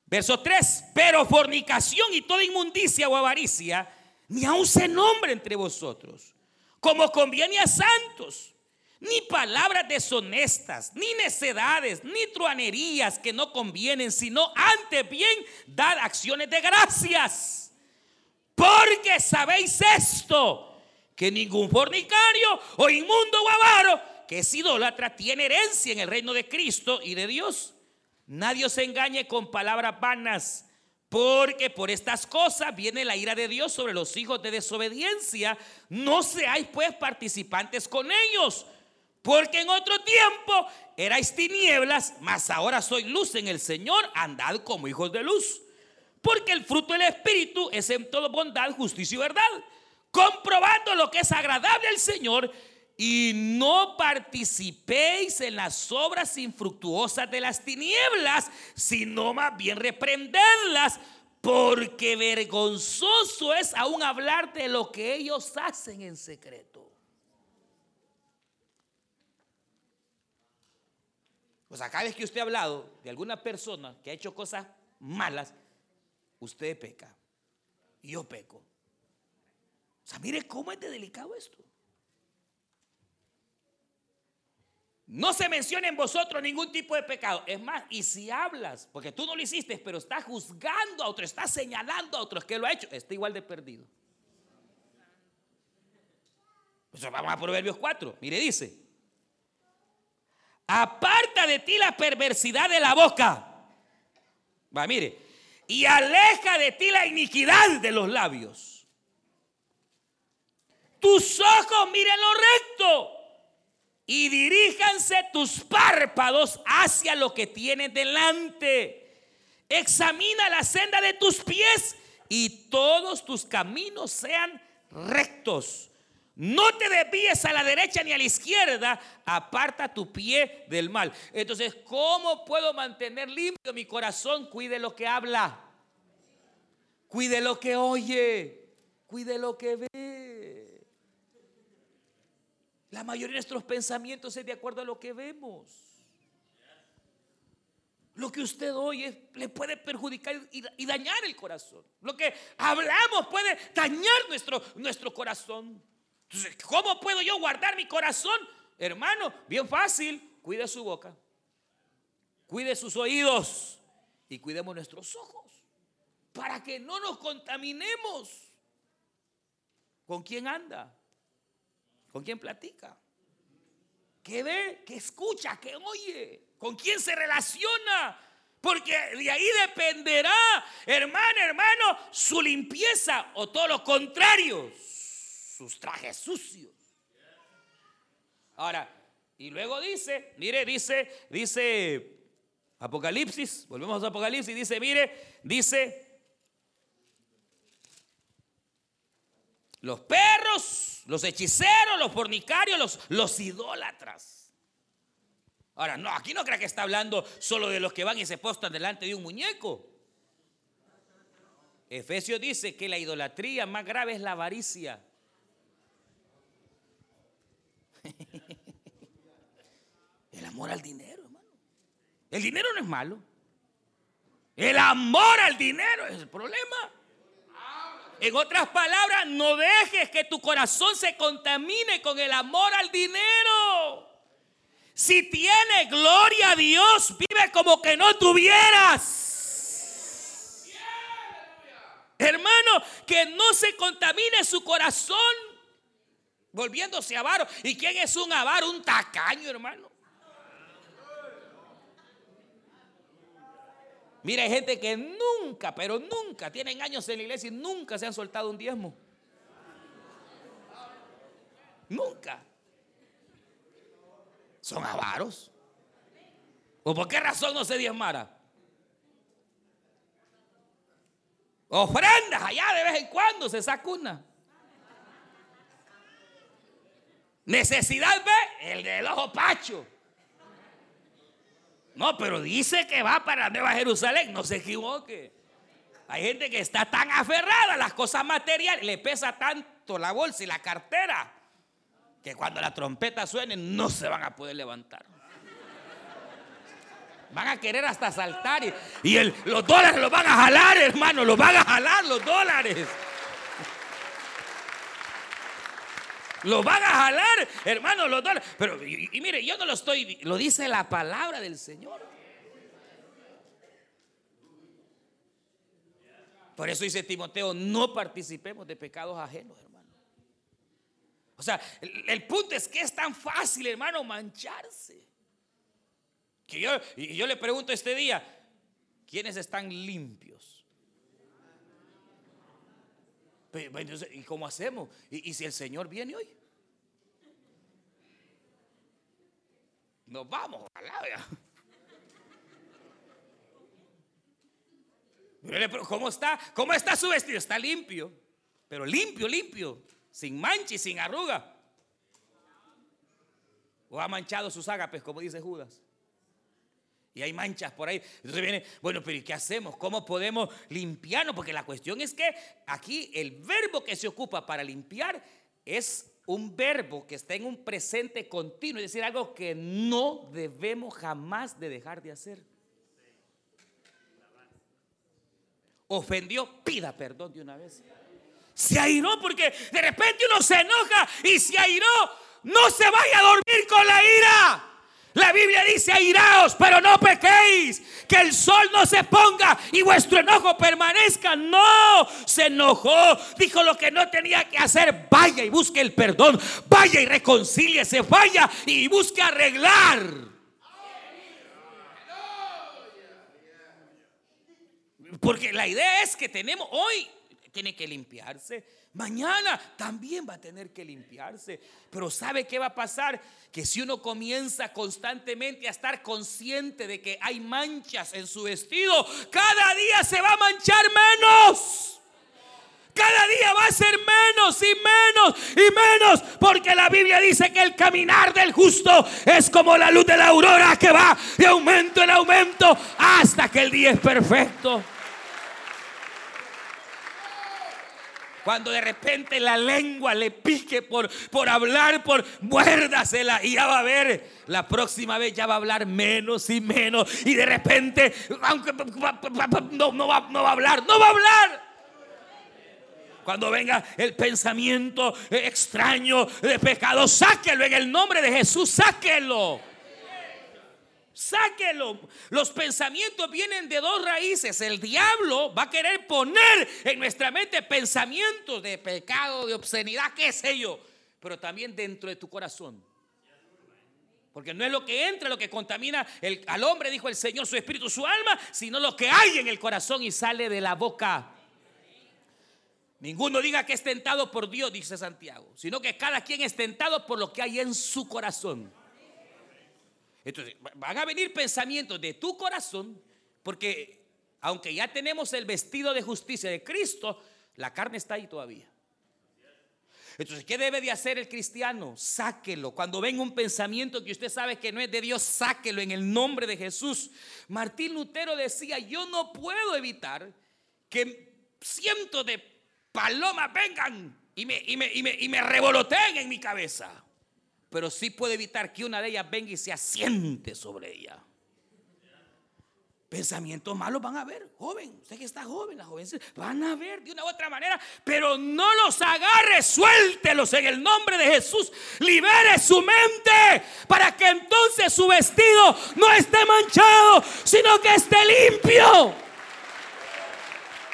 verso 3, pero fornicación y toda inmundicia o avaricia, ni aun se nombre entre vosotros, como conviene a santos, ni palabras deshonestas, ni necedades, ni truanerías que no convienen, sino antes bien dar acciones de gracias porque sabéis esto, que ningún fornicario o inmundo o avaro que es idólatra tiene herencia en el reino de Cristo y de Dios. Nadie se engañe con palabras vanas, porque por estas cosas viene la ira de Dios sobre los hijos de desobediencia. No seáis pues participantes con ellos, porque en otro tiempo erais tinieblas, mas ahora soy luz en el Señor, andad como hijos de luz. Porque el fruto del Espíritu es en todo bondad, justicia y verdad. Comprobando lo que es agradable al Señor y no participéis en las obras infructuosas de las tinieblas, sino más bien reprenderlas, porque vergonzoso es aún hablar de lo que ellos hacen en secreto. Pues cada vez que usted ha hablado de alguna persona que ha hecho cosas malas, usted peca y yo peco. O sea, mire cómo es de delicado esto. No se menciona en vosotros ningún tipo de pecado. Es más, y si hablas, porque tú no lo hiciste, pero estás juzgando a otro, estás señalando a otros que lo ha hecho, está igual de perdido. Pues vamos a Proverbios 4. Mire, dice: Aparta de ti la perversidad de la boca. Va, mire, y aleja de ti la iniquidad de los labios. Tus ojos miren lo recto y diríjanse tus párpados hacia lo que tienes delante. Examina la senda de tus pies y todos tus caminos sean rectos. No te desvíes a la derecha ni a la izquierda, aparta tu pie del mal. Entonces, ¿cómo puedo mantener limpio mi corazón? Cuide lo que habla. Cuide lo que oye. Cuide lo que ve. La mayoría de nuestros pensamientos es de acuerdo a lo que vemos. Lo que usted oye le puede perjudicar y, dañar el corazón. Lo que hablamos puede dañar nuestro, nuestro corazón. Entonces, ¿cómo puedo yo guardar mi corazón? Hermano, bien fácil, cuide su boca, cuide sus oídos y cuidemos nuestros ojos para que no nos contaminemos. ¿Con quién anda? ¿Con quién platica? ¿Qué ve? ¿Qué escucha? ¿Qué oye? ¿Con quién se relaciona? Porque de ahí dependerá, hermano, hermano, su limpieza o todo lo contrario sus trajes sucios. Ahora, y luego dice, mire, dice, dice Apocalipsis, volvemos a Apocalipsis, dice, mire, dice, los perros, los hechiceros, los fornicarios, los, los idólatras. Ahora, no, aquí no creo que está hablando solo de los que van y se postan delante de un muñeco. Efesios dice que la idolatría más grave es la avaricia. Amor al dinero, hermano. El dinero no es malo. El amor al dinero es el problema. En otras palabras, no dejes que tu corazón se contamine con el amor al dinero. Si tiene gloria a Dios, vive como que no tuvieras. Hermano, que no se contamine su corazón volviéndose avaro. ¿Y quién es un avaro? Un tacaño, hermano. Mira, hay gente que nunca, pero nunca, tienen años en la iglesia y nunca se han soltado un diezmo. Nunca. Son avaros. ¿O por qué razón no se diezmara? Ofrendas allá de vez en cuando se saca una. Necesidad ve el del ojo pacho. No, pero dice que va para Nueva Jerusalén. No se equivoque. Hay gente que está tan aferrada a las cosas materiales, le pesa tanto la bolsa y la cartera, que cuando la trompeta suene no se van a poder levantar. Van a querer hasta saltar y, los dólares los van a jalar, hermano, los van a jalar los dólares. Los van a jalar, hermano, los. Pero, y, mire, yo no lo estoy, lo dice la palabra del Señor. Por eso dice Timoteo, no participemos de pecados ajenos, hermano. O sea, el, punto es que es tan fácil, hermano, mancharse. Que yo, y yo le pregunto este día, ¿quiénes están limpios? ¿Y cómo hacemos? ¿Y, si el Señor viene hoy? Nos vamos, ¿Cómo está? ¿Cómo está su vestido? Está limpio, pero limpio, limpio, sin mancha y sin arruga. ¿O ha manchado sus ágapes, como dice Judas? Y hay manchas por ahí. Bueno, pero ¿y qué hacemos? ¿Cómo podemos limpiarnos? Porque la cuestión es que aquí el verbo que se ocupa para limpiar es un verbo que está en un presente continuo, es decir, algo que no debemos jamás de dejar de hacer. Ofendió, pida perdón de una vez. Se airó porque de repente uno se enoja y se airó. No se vaya a dormir con la ira. La Biblia dice, airaos, pero no pequéis, que el sol no se ponga y vuestro enojo permanezca. No, se enojó, dijo lo que no tenía que hacer. Vaya y busque el perdón, vaya y reconcíliese, vaya y busque arreglar. Porque la idea es que tenemos hoy, tiene que limpiarse Mañana también va a tener que limpiarse. Pero ¿sabe qué va a pasar? Que si uno comienza constantemente a estar consciente de que hay manchas en su vestido, cada día se va a manchar menos. Cada día va a ser menos y menos y menos. Porque la Biblia dice que el caminar del justo es como la luz de la aurora que va de aumento en aumento hasta que el día es perfecto. Cuando de repente la lengua le pique por, por hablar, por muérdasela y ya va a ver. La próxima vez ya va a hablar menos y menos. Y de repente, aunque no, no, va, no va a hablar, no va a hablar. Cuando venga el pensamiento extraño de pecado, sáquelo en el nombre de Jesús, sáquelo. Sáquelo. Los pensamientos vienen de dos raíces. El diablo va a querer poner en nuestra mente pensamientos de pecado, de obscenidad, qué sé yo. Pero también dentro de tu corazón. Porque no es lo que entra lo que contamina al hombre, dijo el Señor, su espíritu, su alma, sino lo que hay en el corazón y sale de la boca. Ninguno diga que es tentado por Dios, dice Santiago, sino que cada quien es tentado por lo que hay en su corazón. Entonces, van a venir pensamientos de tu corazón, porque aunque ya tenemos el vestido de justicia de Cristo, la carne está ahí todavía. Entonces, ¿qué debe de hacer el cristiano? Sáquelo. Cuando venga un pensamiento que usted sabe que no es de Dios, sáquelo en el nombre de Jesús. Martín Lutero decía, yo no puedo evitar que cientos de palomas vengan y me, y y me revoloteen en mi cabeza pero sí puede evitar que una de ellas venga y se asiente sobre ella. Pensamientos malos van a ver, joven, usted que está joven, la joven, van a ver de una u otra manera, pero no los agarre, suéltelos en el nombre de Jesús, libere su mente para que entonces su vestido no esté manchado, sino que esté limpio.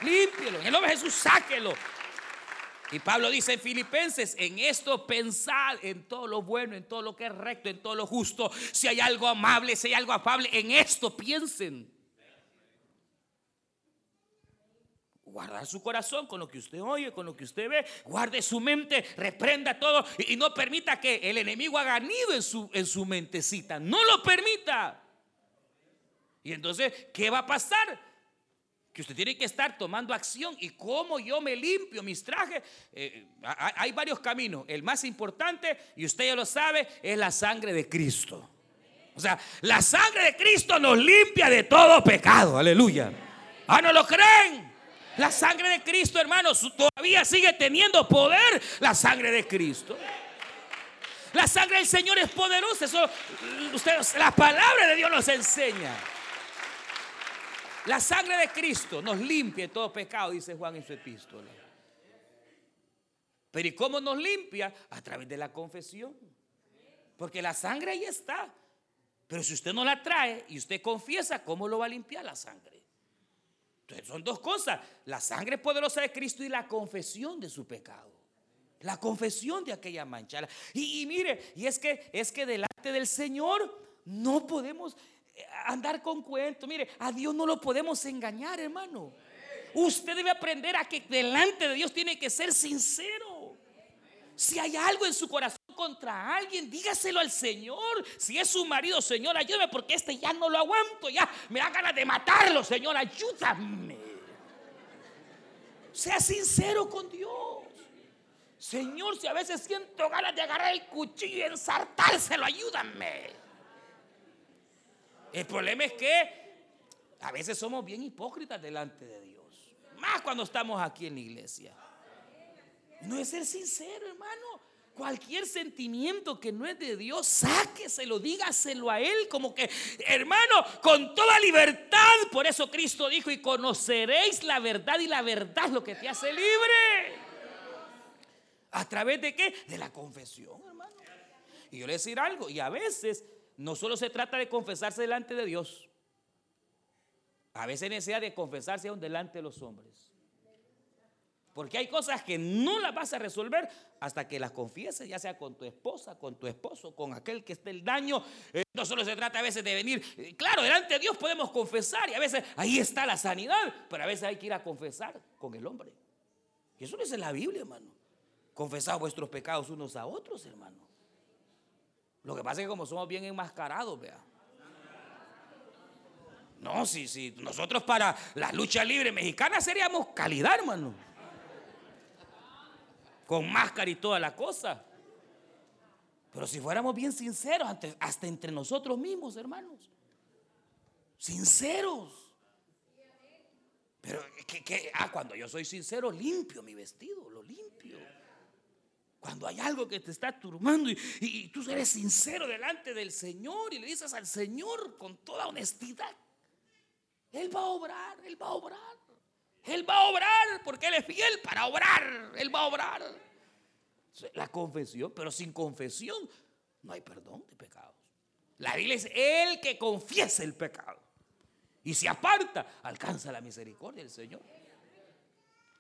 Límpielo, en el nombre de Jesús, sáquelo. Y Pablo dice en Filipenses, en esto pensad en todo lo bueno, en todo lo que es recto, en todo lo justo, si hay algo amable, si hay algo afable, en esto piensen. guardar su corazón con lo que usted oye, con lo que usted ve, guarde su mente, reprenda todo y, no permita que el enemigo haga nido en su, en su mentecita, no lo permita. Y entonces, ¿qué va a pasar? Que usted tiene que estar tomando acción y cómo yo me limpio mis trajes. Eh, hay varios caminos. El más importante, y usted ya lo sabe, es la sangre de Cristo. O sea, la sangre de Cristo nos limpia de todo pecado. Aleluya. Ah, ¿no lo creen? La sangre de Cristo, hermanos, todavía sigue teniendo poder la sangre de Cristo. La sangre del Señor es poderosa. Eso, ustedes, la palabra de Dios nos enseña. La sangre de Cristo nos limpia de todo pecado, dice Juan en su epístola. Pero ¿y cómo nos limpia? A través de la confesión. Porque la sangre ahí está. Pero si usted no la trae y usted confiesa, ¿cómo lo va a limpiar la sangre? Entonces son dos cosas, la sangre poderosa de Cristo y la confesión de su pecado. La confesión de aquella mancha. Y, mire, y es que es que delante del Señor no podemos andar con cuentos. Mire, a Dios no lo podemos engañar, hermano. Usted debe aprender a que delante de Dios tiene que ser sincero. Si hay algo en su corazón contra alguien, dígaselo al Señor. Si es su marido, Señor, ayúdame porque este ya no lo aguanto, ya me da ganas de matarlo, Señor, ayúdame. Sea sincero con Dios. Señor, si a veces siento ganas de agarrar el cuchillo y ensartárselo, ayúdame. El problema es que a veces somos bien hipócritas delante de Dios. Más cuando estamos aquí en la iglesia. No es ser sincero, hermano. Cualquier sentimiento que no es de Dios, sáqueselo, dígaselo a Él como que, hermano, con toda libertad. Por eso Cristo dijo, y conoceréis la verdad y la verdad es lo que te hace libre. ¿A través de qué? De la confesión, hermano. Y yo le decir algo, y a veces no solo se trata de confesarse delante de Dios, a veces necesidad de confesarse aún delante de los hombres. Porque hay cosas que no las vas a resolver hasta que las confieses, ya sea con tu esposa, con tu esposo, con aquel que esté el daño. Eh, no solo se trata a veces de venir, eh, claro, delante de Dios podemos confesar y a veces ahí está la sanidad, pero a veces hay que ir a confesar con el hombre. Y eso es en la Biblia, hermano. Confesad vuestros pecados unos a otros, hermano. Lo que pasa es que como somos bien enmascarados, vea. No, si, si nosotros para la lucha libre mexicana seríamos calidad, hermano con máscara y toda la cosa. Pero si fuéramos bien sinceros, hasta entre nosotros mismos, hermanos. Sinceros. Pero que, ah, cuando yo soy sincero, limpio mi vestido, lo limpio. Cuando hay algo que te está turbando y, tú eres sincero delante del Señor y le dices al Señor con toda honestidad, Él va a obrar, Él va a obrar. Él va a obrar porque Él es fiel para obrar. Él va a obrar. La confesión, pero sin confesión no hay perdón de pecados. La Biblia es el que confiesa el pecado y se aparta, alcanza la misericordia del Señor.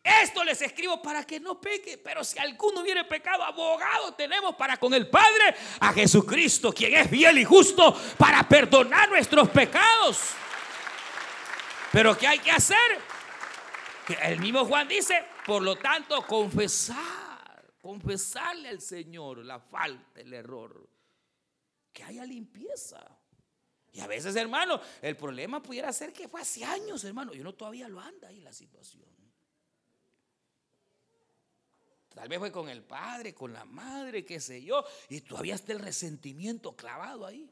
Esto les escribo para que no peque, pero si alguno hubiere pecado, abogado tenemos para con el Padre a Jesucristo, quien es fiel y justo para perdonar nuestros pecados. Pero ¿qué hay que hacer? El mismo Juan dice, por lo tanto, confesar, confesarle al Señor la falta, el error, que haya limpieza. Y a veces, hermano, el problema pudiera ser que fue hace años, hermano, y uno todavía lo anda ahí la situación. Tal vez fue con el padre, con la madre, qué sé yo, y todavía está el resentimiento clavado ahí.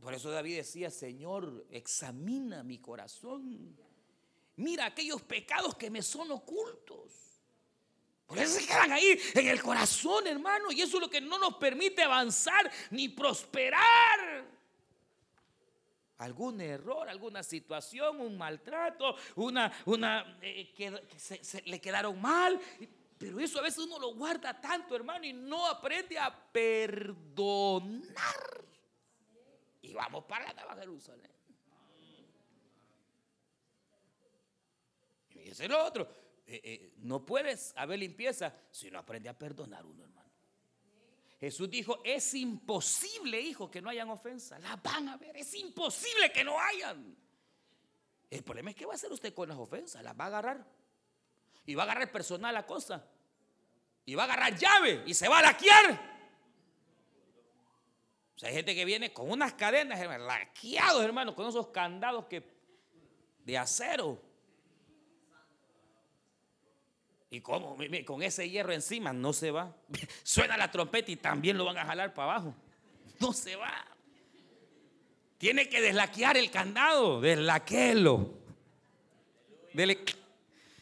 Por eso David decía, Señor, examina mi corazón mira aquellos pecados que me son ocultos. Por eso se quedan ahí en el corazón, hermano. Y eso es lo que no nos permite avanzar ni prosperar. Algún error, alguna situación, un maltrato, una, una eh, que, se, le quedaron mal. Pero eso a veces uno lo guarda tanto, hermano, y no aprende a perdonar. Y vamos para la Nueva Jerusalén. Y ese es lo otro. Eh, eh, no puedes haber limpieza si no aprende a perdonar uno, hermano. Jesús dijo, es imposible, hijo, que no hayan ofensa. La van a ver, es imposible que no hayan. El problema es que va a hacer usted con las ofensas, las va a agarrar. Y va a agarrar personal la cosa. Y va a agarrar llave y se va a laquear. O sea, hay gente que viene con unas cadenas, laqueados, hermano, con esos candados que de acero. ¿Y cómo? Con ese hierro encima no se va. Suena la trompeta y también lo van a jalar para abajo. No se va. Tiene que deslaquear el candado, deslaquelo.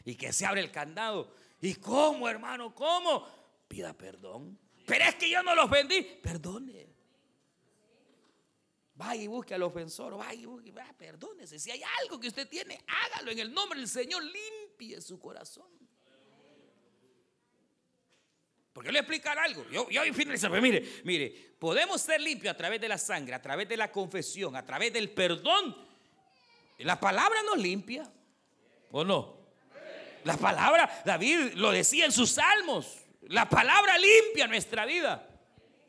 Y que se abre el candado. ¿Y cómo, hermano? ¿Cómo? Pida perdón. Pero es que yo no los vendí. Perdone. Vaya y busque al ofensor. Vaya y busque. perdónese. Si hay algo que usted tiene, hágalo en el nombre del Señor. Limpie su corazón. Porque yo le explicar algo. Yo, yo pues mire, mire, podemos ser limpios a través de la sangre, a través de la confesión, a través del perdón. La palabra nos limpia. ¿O no? La palabra, David lo decía en sus salmos. La palabra limpia nuestra vida.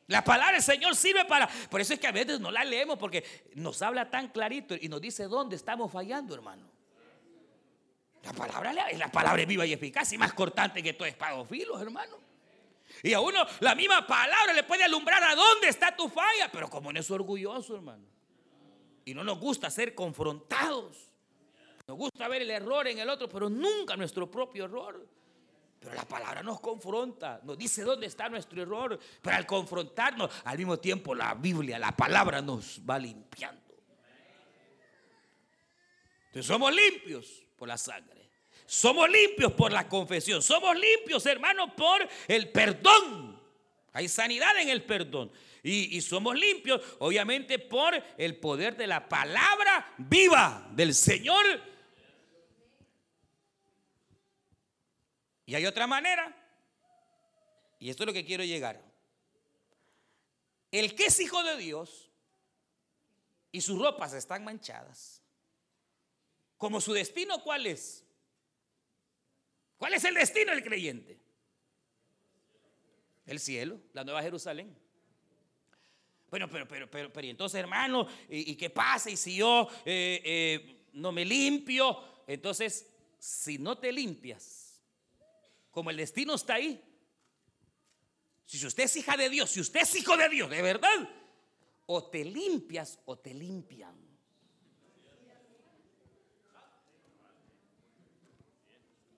La palabra del Señor sirve para... Por eso es que a veces no la leemos porque nos habla tan clarito y nos dice dónde estamos fallando, hermano. La palabra, la palabra es viva y eficaz y más cortante que todo espada hermano. Y a uno la misma palabra le puede alumbrar a dónde está tu falla, pero como no es orgulloso, hermano. Y no nos gusta ser confrontados. Nos gusta ver el error en el otro, pero nunca nuestro propio error. Pero la palabra nos confronta, nos dice dónde está nuestro error. Pero al confrontarnos, al mismo tiempo la Biblia, la palabra nos va limpiando. Entonces somos limpios por la sangre. Somos limpios por la confesión. Somos limpios, hermanos, por el perdón. Hay sanidad en el perdón. Y, somos limpios, obviamente, por el poder de la palabra viva del Señor. Y hay otra manera. Y esto es lo que quiero llegar. El que es hijo de Dios y sus ropas están manchadas. Como su destino, ¿cuál es? ¿Cuál es el destino del creyente? El cielo, la nueva Jerusalén. Bueno, pero, pero, pero, pero, entonces, hermano, ¿y, qué pasa? Y si yo eh, eh, no me limpio, entonces, si no te limpias, como el destino está ahí, si usted es hija de Dios, si usted es hijo de Dios, de verdad, o te limpias o te limpian.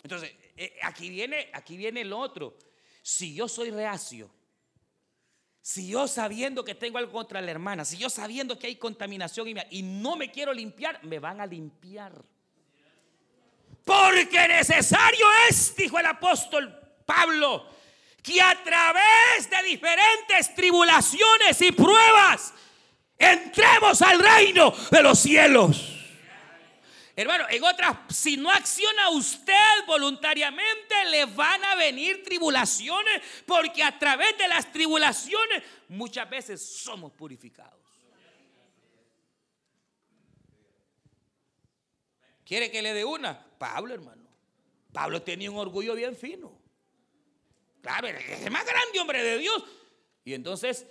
Entonces, eh, aquí, viene, aquí viene el otro. Si yo soy reacio, si yo sabiendo que tengo algo contra la hermana, si yo sabiendo que hay contaminación y no me quiero limpiar, me van a limpiar. Porque necesario es, dijo el apóstol Pablo, que a través de diferentes tribulaciones y pruebas entremos al reino de los cielos. Hermano, en otras, si no acciona usted voluntariamente, le van a venir tribulaciones, porque a través de las tribulaciones muchas veces somos purificados. ¿Quiere que le dé una? Pablo, hermano. Pablo tenía un orgullo bien fino. Claro, es el más grande hombre de Dios. Y entonces,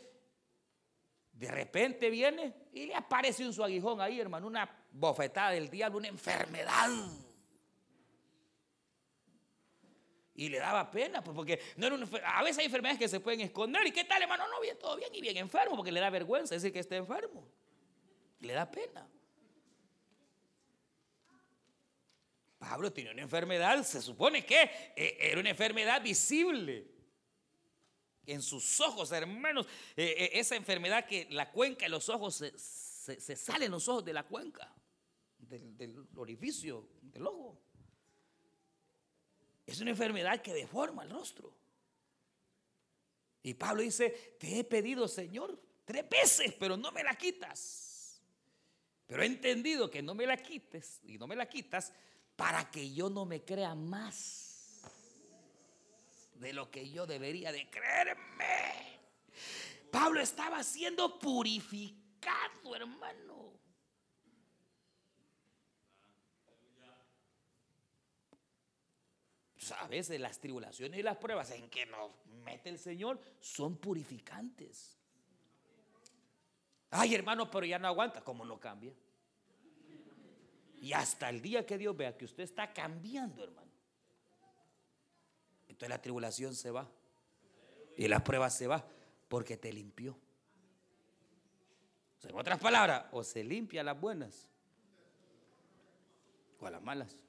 de repente viene y le aparece un su aguijón ahí, hermano, una bofetada del diablo, una enfermedad. Y le daba pena, pues, porque no era a veces hay enfermedades que se pueden esconder. ¿Y qué tal, hermano? No, bien, todo bien y bien enfermo, porque le da vergüenza decir que está enfermo. Le da pena. Pablo tenía una enfermedad, se supone que eh, era una enfermedad visible. En sus ojos, hermanos, eh, eh, esa enfermedad que la cuenca de los ojos se, se salen los ojos de la cuenca del, orificio del ojo. Es una enfermedad que deforma el rostro. Y Pablo dice, te he pedido, Señor, tres veces, pero no me la quitas. Pero he entendido que no me la quites y no me la quitas para que yo no me crea más de lo que yo debería de creerme. Pablo estaba siendo purificado, hermano. A veces las tribulaciones y las pruebas en que nos mete el Señor son purificantes. Ay, hermano, pero ya no aguanta. ¿Cómo no cambia? Y hasta el día que Dios vea que usted está cambiando, hermano. Entonces la tribulación se va. Y la prueba se va porque te limpió. en otras palabras, o se limpia las buenas o a las malas.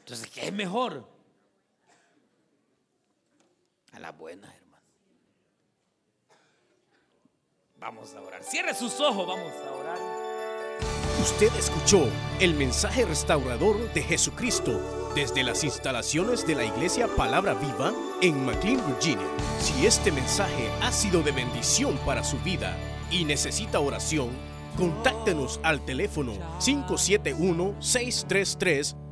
Entonces, ¿qué es mejor? A las buenas, hermano. Vamos a orar. Cierre sus ojos, vamos a orar. Usted escuchó el mensaje restaurador de Jesucristo desde las instalaciones de la iglesia Palabra Viva en McLean, Virginia. Si este mensaje ha sido de bendición para su vida y necesita oración, contáctenos al teléfono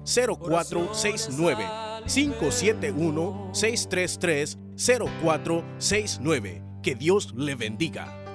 571-633-0469. 571-633-0469. Que Dios le bendiga.